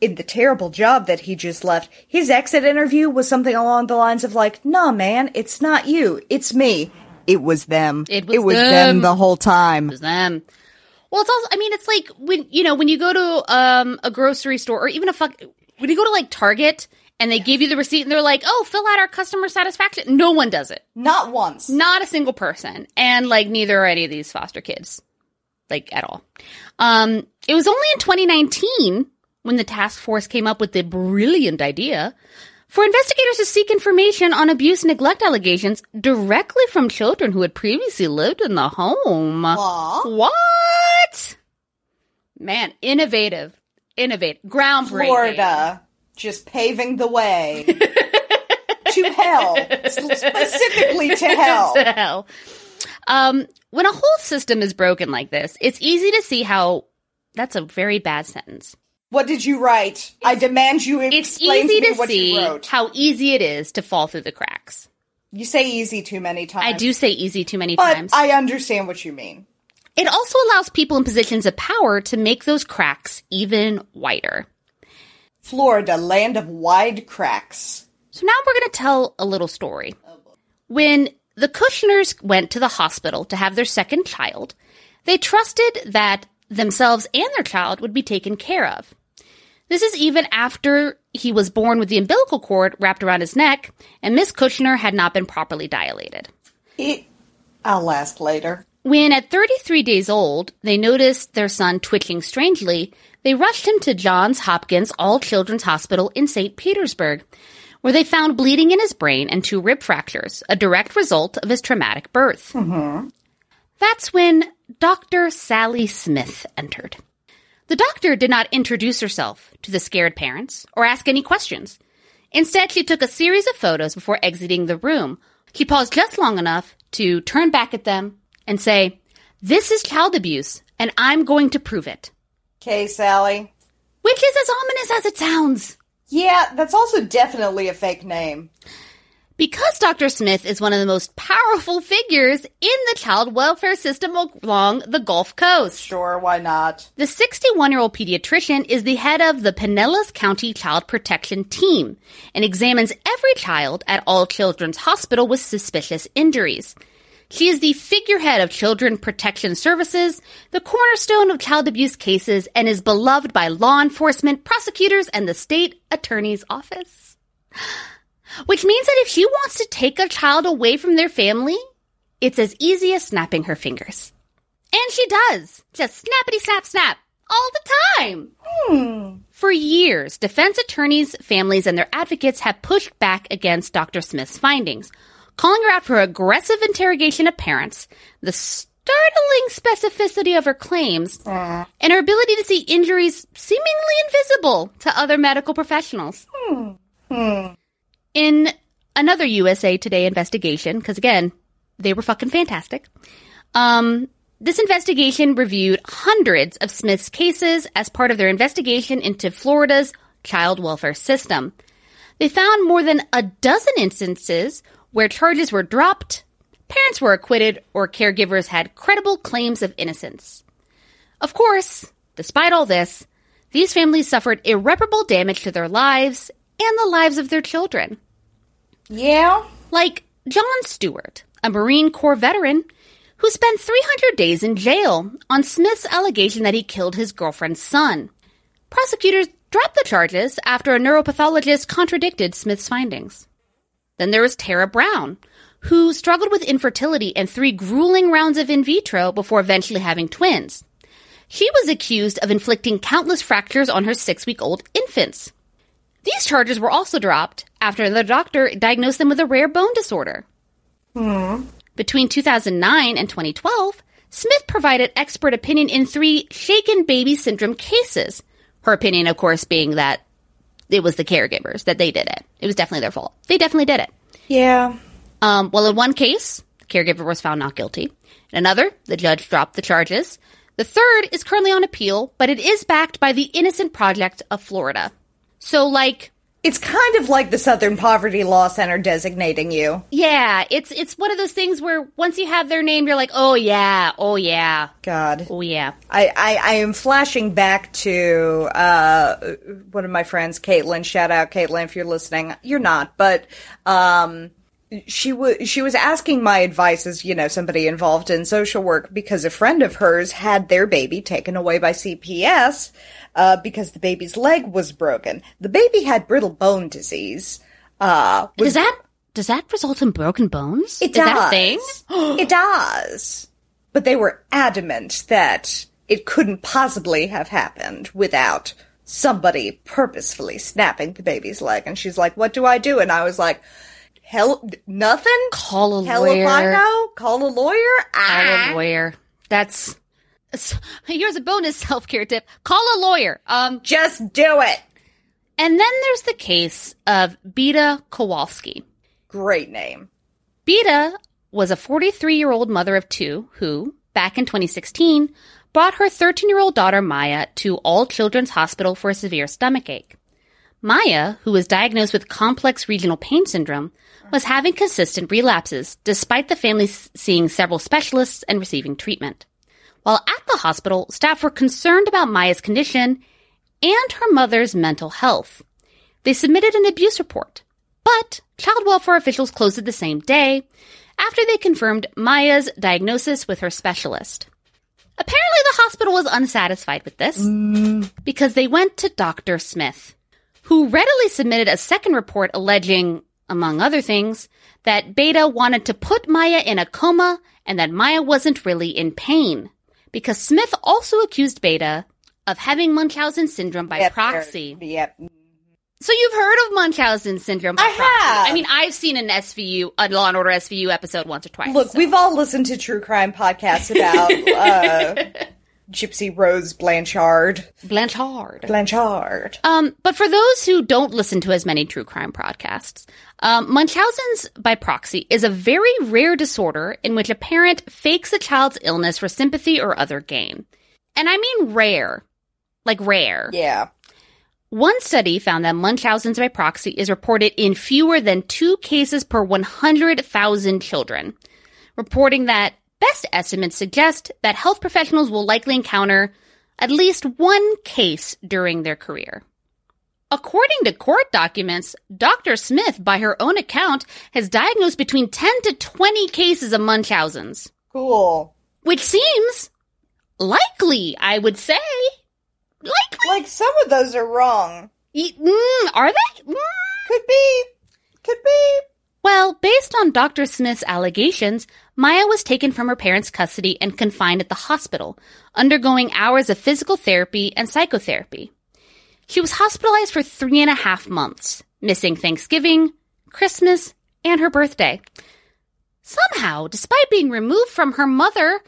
in the terrible job that he just left his exit interview was something along the lines of like nah man it's not you it's me it was them It was them. them. the whole time It was them. Well, it's also, I mean, it's like when, you know, when you go to um, a grocery store or even a fuck, when you go to like Target and they give you the receipt and they're like, oh, fill out our customer satisfaction. No one does it. not once Not a single person. And like neither are any of these foster kids. Like at all. Um, it was only in 2019 when the task force came up with the brilliant idea for investigators to seek information on abuse and neglect allegations directly from children who had previously lived in the home. Aw. What? Man, innovative. Innovative. Groundbreaking. florida just paving the way to hell specifically to hell the hell? Um, when a whole system is broken like this, it's easy to see how that's a very bad sentence. What did you write? I demand you It's explain to me to what you wrote. how easy it is to fall through the cracks. You say easy too many times. I do say easy too many but times. I understand what you mean. it also allows people in positions of power to make those cracks even wider. Florida, land of wide cracks. So now we're going to tell a little story. When the Kushners went to the hospital to have their second child, they trusted that themselves and their child would be taken care of. This is even after he was born with the umbilical cord wrapped around his neck, and Miss Kushner had not been properly dilated. It, I'll last later. When at 33 days old, they noticed their son twitching strangely, they rushed him to Johns Hopkins All Children's Hospital in St. Petersburg, where they found bleeding in his brain and two rib fractures, a direct result of his traumatic birth. Mm-hmm. That's when Dr. Sally Smith entered. The doctor did not introduce herself to the scared parents or ask any questions. Instead, she took a series of photos before exiting the room. She paused just long enough to turn back at them and say, This is child abuse, and I'm going to prove it. Okay, Sally. Which is as ominous as it sounds. Yeah, that's also definitely a fake name. Because Dr. Smith is one of the most powerful figures in the child welfare system along the Gulf Coast. Sure, why not? The 61 year old pediatrician is the head of the Pinellas County Child Protection Team and examines every child at all children's hospital with suspicious injuries. She is the figurehead of Children Protection Services, the cornerstone of child abuse cases, and is beloved by law enforcement, prosecutors, and the state attorney's office. Which means that if she wants to take a child away from their family, it's as easy as snapping her fingers. And she does. Just snappity snap snap all the time. Hmm. For years, defense attorneys, families, and their advocates have pushed back against Dr. Smith's findings, calling her out for aggressive interrogation of parents, the startling specificity of her claims, and her ability to see injuries seemingly invisible to other medical professionals. In another USA Today investigation, because again, they were fucking fantastic. Um, this investigation reviewed hundreds of Smith's cases as part of their investigation into Florida's child welfare system. They found more than a dozen instances where charges were dropped, parents were acquitted, or caregivers had credible claims of innocence. Of course, despite all this, These families suffered irreparable damage to their lives and the lives of their children. Yeah. Like John Stewart, a Marine Corps veteran who spent 300 days in jail on Smith's allegation that he killed his girlfriend's son. Prosecutors dropped the charges after a neuropathologist contradicted Smith's findings. Then there was Tara Brown, who struggled with infertility and three grueling rounds of in vitro before eventually having twins. She was accused of inflicting countless fractures on her six week old infants. These charges were also dropped after the doctor diagnosed them with a rare bone disorder. Hmm. Between 2009 and 2012, Smith provided expert opinion in three shaken baby syndrome cases. Her opinion, of course, being that it was the caregivers that they did it. It was definitely their fault. They definitely did it. Yeah. Um, well, in one case, the caregiver was found not guilty. In another, the judge dropped the charges. The third is currently on appeal, but it is backed by the Innocence Project of Florida. So, like, It's kind of like the Southern Poverty Law Center designating you. yeah, it's it's one of those things where once you have their name, you're like, oh yeah, oh yeah, God. oh yeah. I, I, I am flashing back to uh, one of my friends, Caitlin. Shout out, Caitlin, if you're listening. You're not, but um, she was she was asking my advice as you know somebody involved in social work because a friend of hers had their baby taken away by CPS uh, because the baby's leg was broken. The baby had brittle bone disease. Uh, was Does that does that result in broken bones? It is that a does. thing? it does. But they were adamant that it couldn't possibly have happened without somebody purposefully snapping the baby's leg. And she's like, What do I do? And I was like, Hell, nothing? Call a Hell if I lawyer. know? Call a lawyer? Call Ah. a lawyer. That's here's a bonus self care tip. Call a lawyer. Um, Just do it. and then there's the case of Beata Kowalski. Great name. Beata was a 43 year old mother of two who, back in 2016, brought her 13 year old daughter Maya to All Children's Hospital for a severe stomachache. Maya, who was diagnosed with complex regional pain syndrome, was having consistent relapses despite the family seeing several specialists and receiving treatment. While at the hospital, staff were concerned about Maya's condition and her mother's mental health. They submitted an abuse report, but child welfare officials closed it the same day after they confirmed Maya's diagnosis with her specialist. Apparently, the hospital was unsatisfied with this mm. because they went to Dr. Smith, who readily submitted a second report alleging, among other things, that Beata wanted to put Maya in a coma and that Maya wasn't really in pain. Because Smith also accused Beata of having Munchausen syndrome by Yep, proxy. Yep. So you've heard of Munchausen syndrome? by I proxy. have. I mean, I've seen an SVU, a Law and Order SVU episode once or twice. Look, so. we've all listened to true crime podcasts about uh, Gypsy Rose Blanchard. Blanchard. Blanchard. Um, but for those who don't listen to as many true crime podcasts, um, Munchausen's by proxy is a very rare disorder in which a parent fakes a child's illness for sympathy or other gain. And I mean rare. Like rare. Yeah. One study found that Munchausen's by proxy is reported in fewer than two cases per 100,000 children, reporting that best estimates suggest that health professionals will likely encounter at least one case during their career. According to court documents, Dr. Smith, by her own account, has diagnosed between 10 to 20 cases of Munchausen's, Cool. which seems likely, I would say. Likely. Like some of those are wrong. Y- Mm, are they? Mm. Could be. Could be. Well, based on Dr. Smith's allegations, Maya was taken from her parents' custody and confined at the hospital, undergoing hours of physical therapy and psychotherapy. She was hospitalized for three and a half months, missing Thanksgiving, Christmas, and her birthday. Somehow, despite being removed from her mother,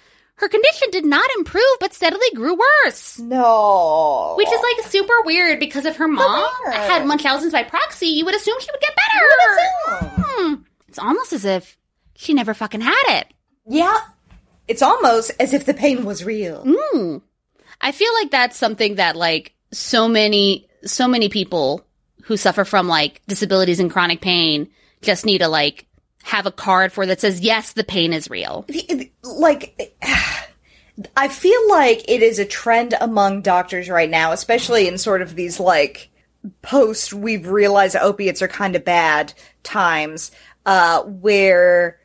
her condition did not improve but steadily grew worse. No. Which is like super weird because if her mom had Munchausen's by proxy, you would assume she would get better. assume. Hmm. It's almost as if she never fucking had it. Yeah. It's almost as if the pain was real. Mm. I feel like that's something that like so many so many people who suffer from like disabilities and chronic pain just need to like have a card for that says yes, the pain is real. Like, I feel like it is a trend among doctors right now, especially in sort of these like post we've realized opiates are kind of bad times, uh, where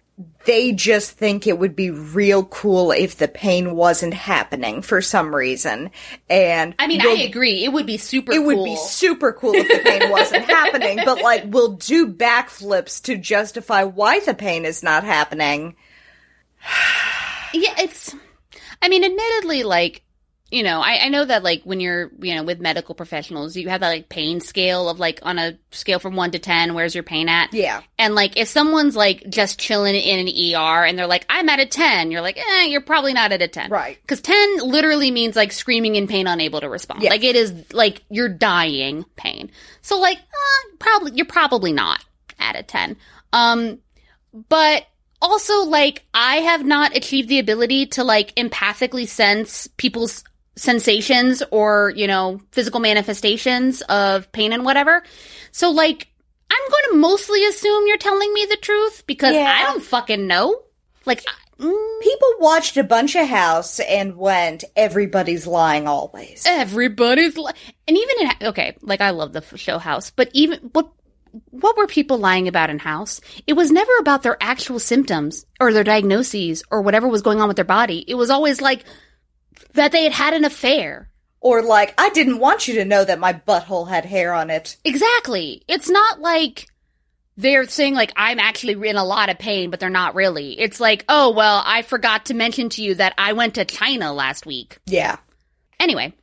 they just think it would be real cool if the pain wasn't happening for some reason. And I mean, we'll- I agree. It would be super. it would be super cool if the pain wasn't happening, but like we'll do backflips to justify why the pain is not happening. Yeah, it's. I mean, admittedly, like you know, I, I know that like when you're you know with medical professionals, you have that like pain scale of like on a scale from one to ten, where's your pain at? Yeah. And like if someone's like just chilling in an ER and they're like, I'm at a ten, you're like, eh, you're probably not at a ten, Right. Because ten literally means like screaming in pain, unable to respond. Yeah. Like it is like you're dying pain. So like, uh, probably you're probably not at a ten. Um, but also like I have not achieved the ability to like empathically sense people's sensations or, you know, physical manifestations of pain and whatever. So like I'm going to mostly assume you're telling me the truth because Yeah. I don't fucking know. Like I- mm, People watched a bunch of House and went, everybody's lying always. everybody's li- and even in okay, like I love the show House, but even what what were people lying about in House? It was never about their actual symptoms or their diagnoses or whatever was going on with their body. It was always like that they had had an affair. Or like, I didn't want you to know that my butthole had hair on it. Exactly. It's not like they're saying like I'm actually in a lot of pain, but they're not really. It's like, oh well, I forgot to mention to you that I went to China last week. Yeah. Anyway,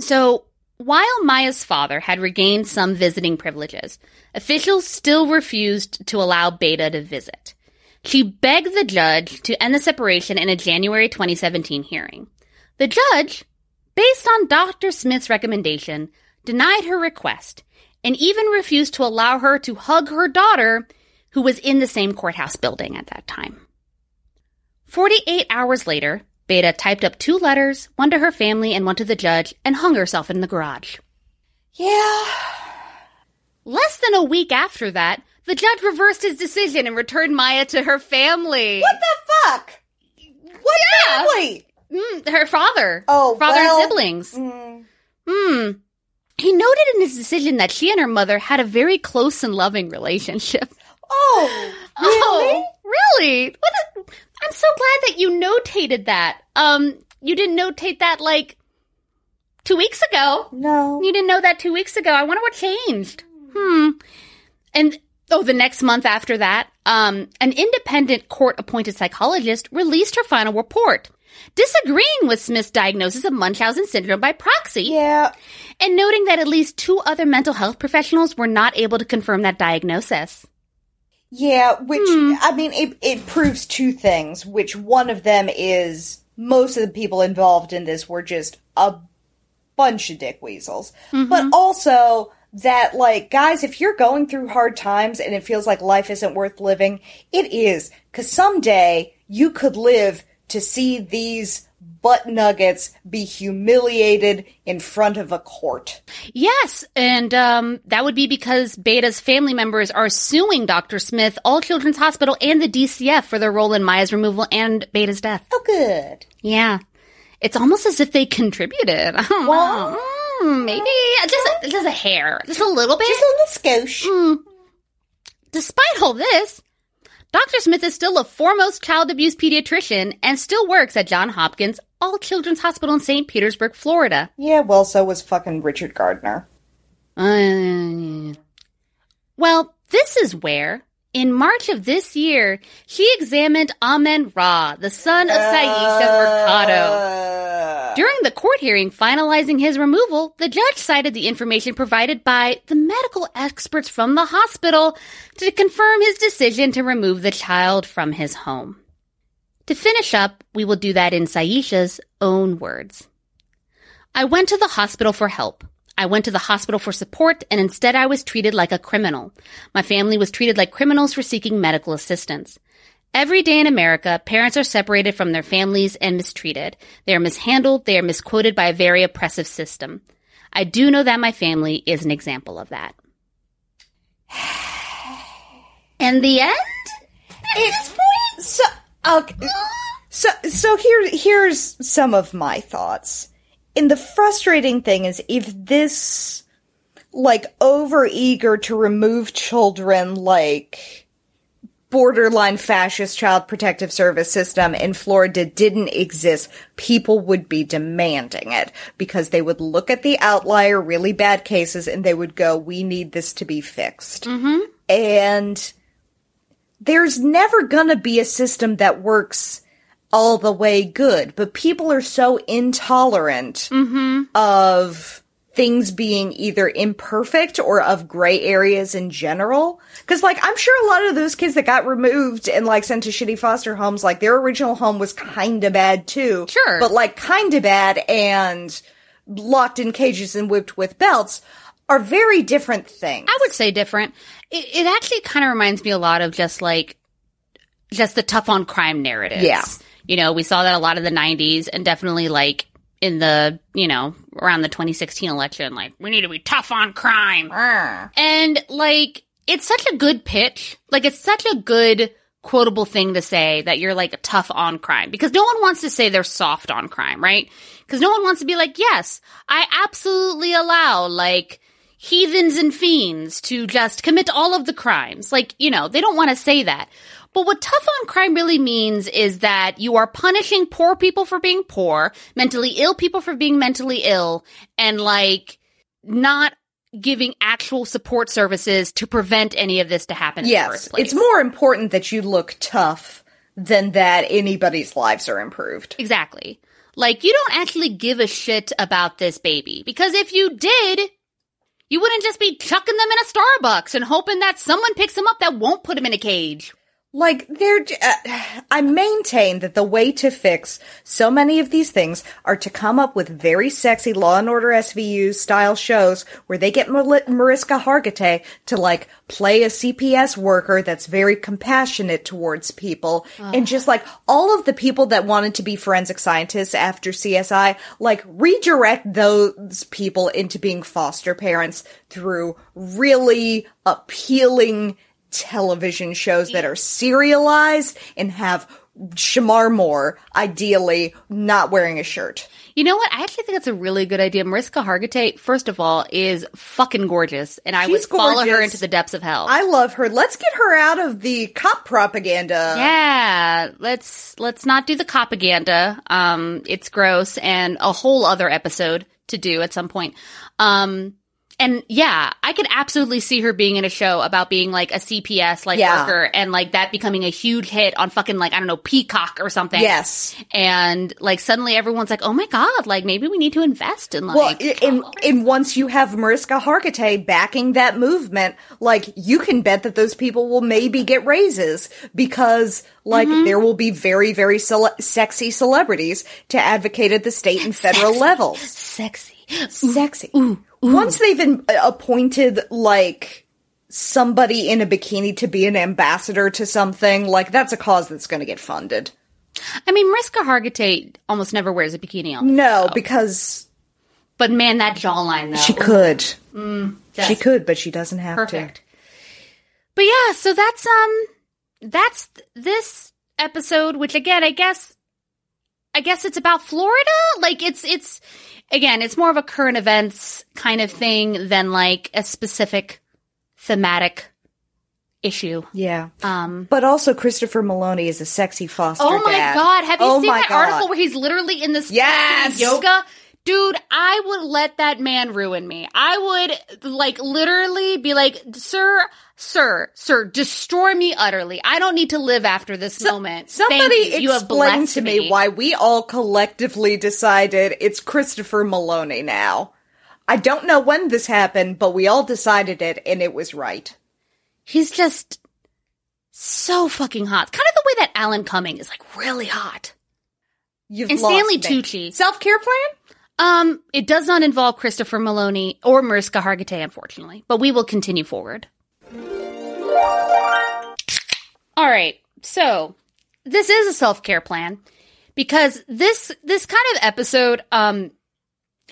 so while Maya's father had regained some visiting privileges, officials still refused to allow Beata to visit. She begged the judge to end the separation in a January 2017 hearing. The judge, based on Dr. Smith's recommendation, denied her request and even refused to allow her to hug her daughter, who was in the same courthouse building at that time. 48 hours later, Beata typed up two letters, one to her family and one to the judge, and hung herself in the garage. Yeah. Less than a week after that, the judge reversed his decision and returned Maya to her family. What the fuck? What Yeah. family? Mm, her father. Oh, father well, and siblings. Mm. Hmm. He noted in his decision that she and her mother had a very close and loving relationship. Oh, really? Oh, really? What a, I'm so glad that you notated that. Um, you didn't notate that like two weeks ago. No. You didn't know that two weeks ago. I wonder what changed. Hmm. And oh, the next month after that, um, an independent court-appointed psychologist released her final report, disagreeing with Smith's diagnosis of Munchausen syndrome by proxy, Yeah. and noting that at least two other mental health professionals were not able to confirm that diagnosis. Yeah, which Hmm. I mean, it it proves two things. Which one of them is most of the people involved in this were just a bunch of dick weasels, Mm-hmm. but also that like guys, if you're going through hard times and it feels like life isn't worth living, it is because someday you could live to see these butt nuggets be humiliated in front of a court. Yes, and um, that would be because Beata's family members are suing Dr. Smith, All Children's Hospital, and the DCF for their role in Maya's removal and Beata's death. Oh, good. Yeah. It's almost as if they contributed. I don't Well- know. Mm, maybe just just a hair, just a little bit. Just a little skosh. Despite all this, Dr. Smith is still a foremost child abuse pediatrician and still works at John Hopkins All Children's Hospital in St. Petersburg, Florida. Yeah, well, so was fucking Richard Gardner. Uh, well, this is where, in March of this year, she examined Amen Ra, the son of Syesha Mercado. Uh, During the court hearing finalizing his removal, the judge cited the information provided by the medical experts from the hospital to confirm his decision to remove the child from his home. To finish up, we will do that in Syesha's own words. I went to the hospital for help. I went to the hospital for support and instead I was treated like a criminal. My family was treated like criminals for seeking medical assistance. Every day in America, parents are separated from their families and mistreated. They are mishandled. They are misquoted by a very oppressive system. I do know that my family is an example of that. And the end? it's so okay. So So so here here's some of my thoughts. And the frustrating thing is if this like over eager to remove children like borderline fascist child protective service system in Florida didn't exist, people would be demanding it because they would look at the outlier really bad cases and they would go, we need this to be fixed. Mm-hmm. And there's never gonna be a system that works all the way good, but people are so intolerant mm-hmm. of things being either imperfect or of gray areas in general. Cause like, I'm sure a lot of those kids that got removed and like sent to shitty foster homes, like their original home was kinda bad too. Sure. But like kinda bad and locked in cages and whipped with belts are very different things. I would say different. It, it actually kind of reminds me a lot of just like just the tough on crime narrative. Yeah. You know, we saw that a lot of the 90s and definitely like in the, you know, around the 2016 election, like we need to be tough on crime. And like it's such a good pitch. Like it's such a good quotable thing to say that you're like tough on crime because no one wants to say they're soft on crime, right? Because no one wants to be like, yes, I absolutely allow like heathens and fiends to just commit all of the crimes. Like, you know, they don't want to say that. But what tough on crime really means is that you are punishing poor people for being poor, mentally ill people for being mentally ill, and like not giving actual support services to prevent any of this to happen in the Yes, first place. it's more important that you look tough than that anybody's lives are improved. Exactly. Like, you don't actually give a shit about this baby. Because if you did, you wouldn't just be chucking them in a Starbucks and hoping that someone picks them up that won't put them in a cage. Like, they're, uh, I maintain that the way to fix so many of these things are to come up with very sexy Law and Order SVU style shows where they get Mar- Mariska Hargitay to like play a CPS worker that's very compassionate towards people and just like all of the people that wanted to be forensic scientists after CSI, like redirect those people into being foster parents through really appealing television shows that are serialized and have Shemar Moore, ideally, not wearing a shirt. You know what? I actually think that's a really good idea. Mariska Hargitay, first of all, is fucking gorgeous, and I She's would follow her into the depths of hell. I love her. Let's get her out of the cop propaganda. yeah, let's let's not do the propaganda. Um, it's gross, and a whole other episode to do at some point. Um, and yeah, I could absolutely see her being in a show about being like a CPS like Yeah. worker, and like that becoming a huge hit on fucking like I don't know Peacock or something. Yes. and like suddenly everyone's like, oh my god, like maybe we need to invest in like. Well, i- in, in once you have Mariska Hargitay backing that movement, like you can bet that those people will maybe get raises because like Mm-hmm. there will be very very cele- sexy celebrities to advocate at the state and federal levels. sexy. Sexy. Once they've in, appointed like somebody in a bikini to be an ambassador to something, like that's a cause that's going to get funded. I mean, Mariska Hargitay almost never wears a bikini on. No, because But man, that jawline though. she could. she could, but she doesn't have perfect. But yeah, so that's um that's th- this episode which again, I guess I guess it's about Florida? Like it's it's again, it's more of a current events kind of thing than like a specific thematic issue. Yeah. Um But also, Christopher Meloni is a sexy foster Oh my dad. god, have you Oh seen that God. article where he's literally in this Yes! yoga? Dude, I would let that man ruin me. I would like literally be like, "Sir, sir, sir, destroy me utterly. I don't need to live after this moment." Somebody you. Explain to me, why we all collectively decided it's Christopher Meloni now. I don't know when this happened, but we all decided it, and it was right. he's just so fucking hot. Kind of the way that Alan Cumming is like really hot. You've And Stanley me. Tucci. Self care plan? Um, it does not involve Christopher Meloni or Mariska Hargitay, unfortunately, but we will continue forward. All right, so this is a self care plan because this this kind of episode um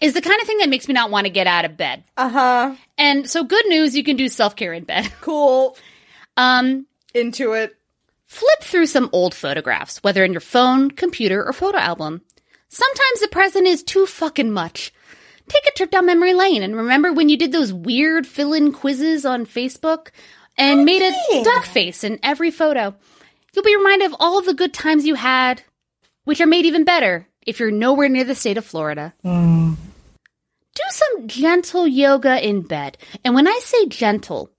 is the kind of thing that makes me not want to get out of bed. Uh huh. And so, good news, you can do self care in bed. Cool. Um, Into it. Flip through some old photographs, whether in your phone, computer, or photo album. Sometimes the present is too fucking much. Take a trip down memory lane and remember when you did those weird fill-in quizzes on Facebook and made a duck face in every photo. You'll be reminded of all of the good times you had, which are made even better if you're nowhere near the state of Florida. Hmm. Do some gentle yoga in bed. And when I say gentle,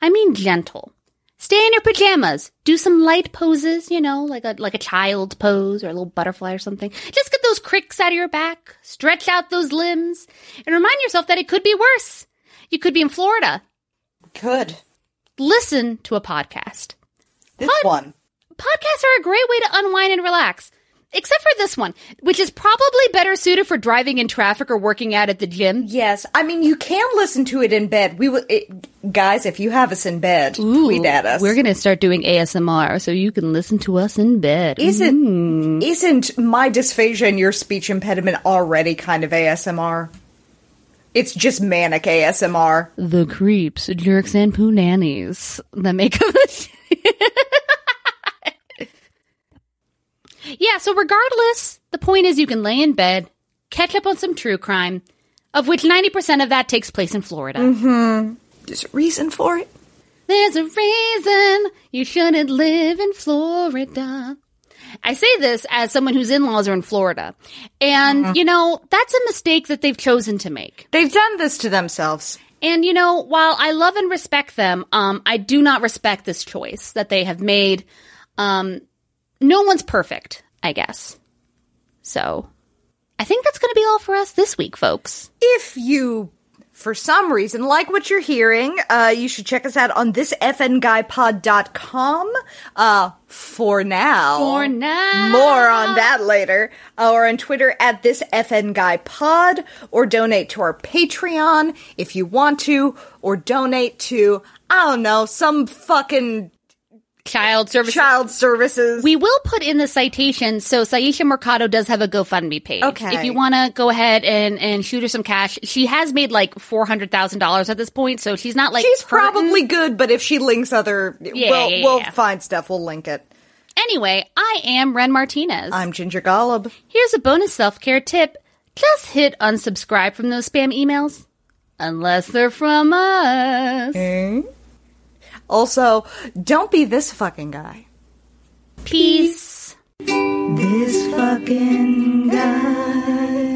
I mean gentle. Stay in your pajamas. Do some light poses, you know, like a like a child pose or a little butterfly or something. Just get those cricks out of your back. Stretch out those limbs and remind yourself that it could be worse. You could be in Florida. Good. Listen to a podcast. This one. Podcasts are a great way to unwind and relax. Except for this one, which is probably better suited for driving in traffic or working out at the gym. Yes, I mean you can listen to it in bed. We will, it, guys. If you have us in bed, tweet at us. We're gonna start doing ASMR so you can listen to us in bed. Isn't mm. isn't my dysphagia and your speech impediment already kind of ASMR? It's just manic ASMR. the creeps, jerks, and poo nannies that make up the. yeah. So regardless, the point is you can lay in bed, catch up on some true crime, of which ninety percent of that takes place in Florida. There's a reason for it. There's a reason you shouldn't live in Florida. I say this as someone whose in-laws are in Florida. And, you know, that's a mistake that they've chosen to make. They've done this to themselves. And, you know, while I love and respect them, um, I do not respect this choice that they have made. Um, no one's perfect, I guess. So, I think that's going to be all for us this week, folks. If you, for some reason, like what you're hearing, uh, you should check us out on thisfnguypod.com. Uh, for now. For now. More on that later. Or on Twitter at this FN Guy Pod, or donate to our Patreon if you want to, or donate to, I don't know, some fucking Child service. child services. We will put in the citation. So Syesha Mercado does have a GoFundMe page. Okay. If you want to go ahead and, and shoot her some cash, she has made like four hundred thousand dollars at this point, so she's not like She's hurting. probably mm. good, but if she links other, Yeah, we'll, yeah, we'll yeah. find stuff. We'll link it. Anyway, I am Ren Martinez. I'm Ginger Golub. Here's a bonus self care tip: just hit unsubscribe from those spam emails, unless they're from us. Eh? Also, don't be this fucking guy. Peace. This fucking guy.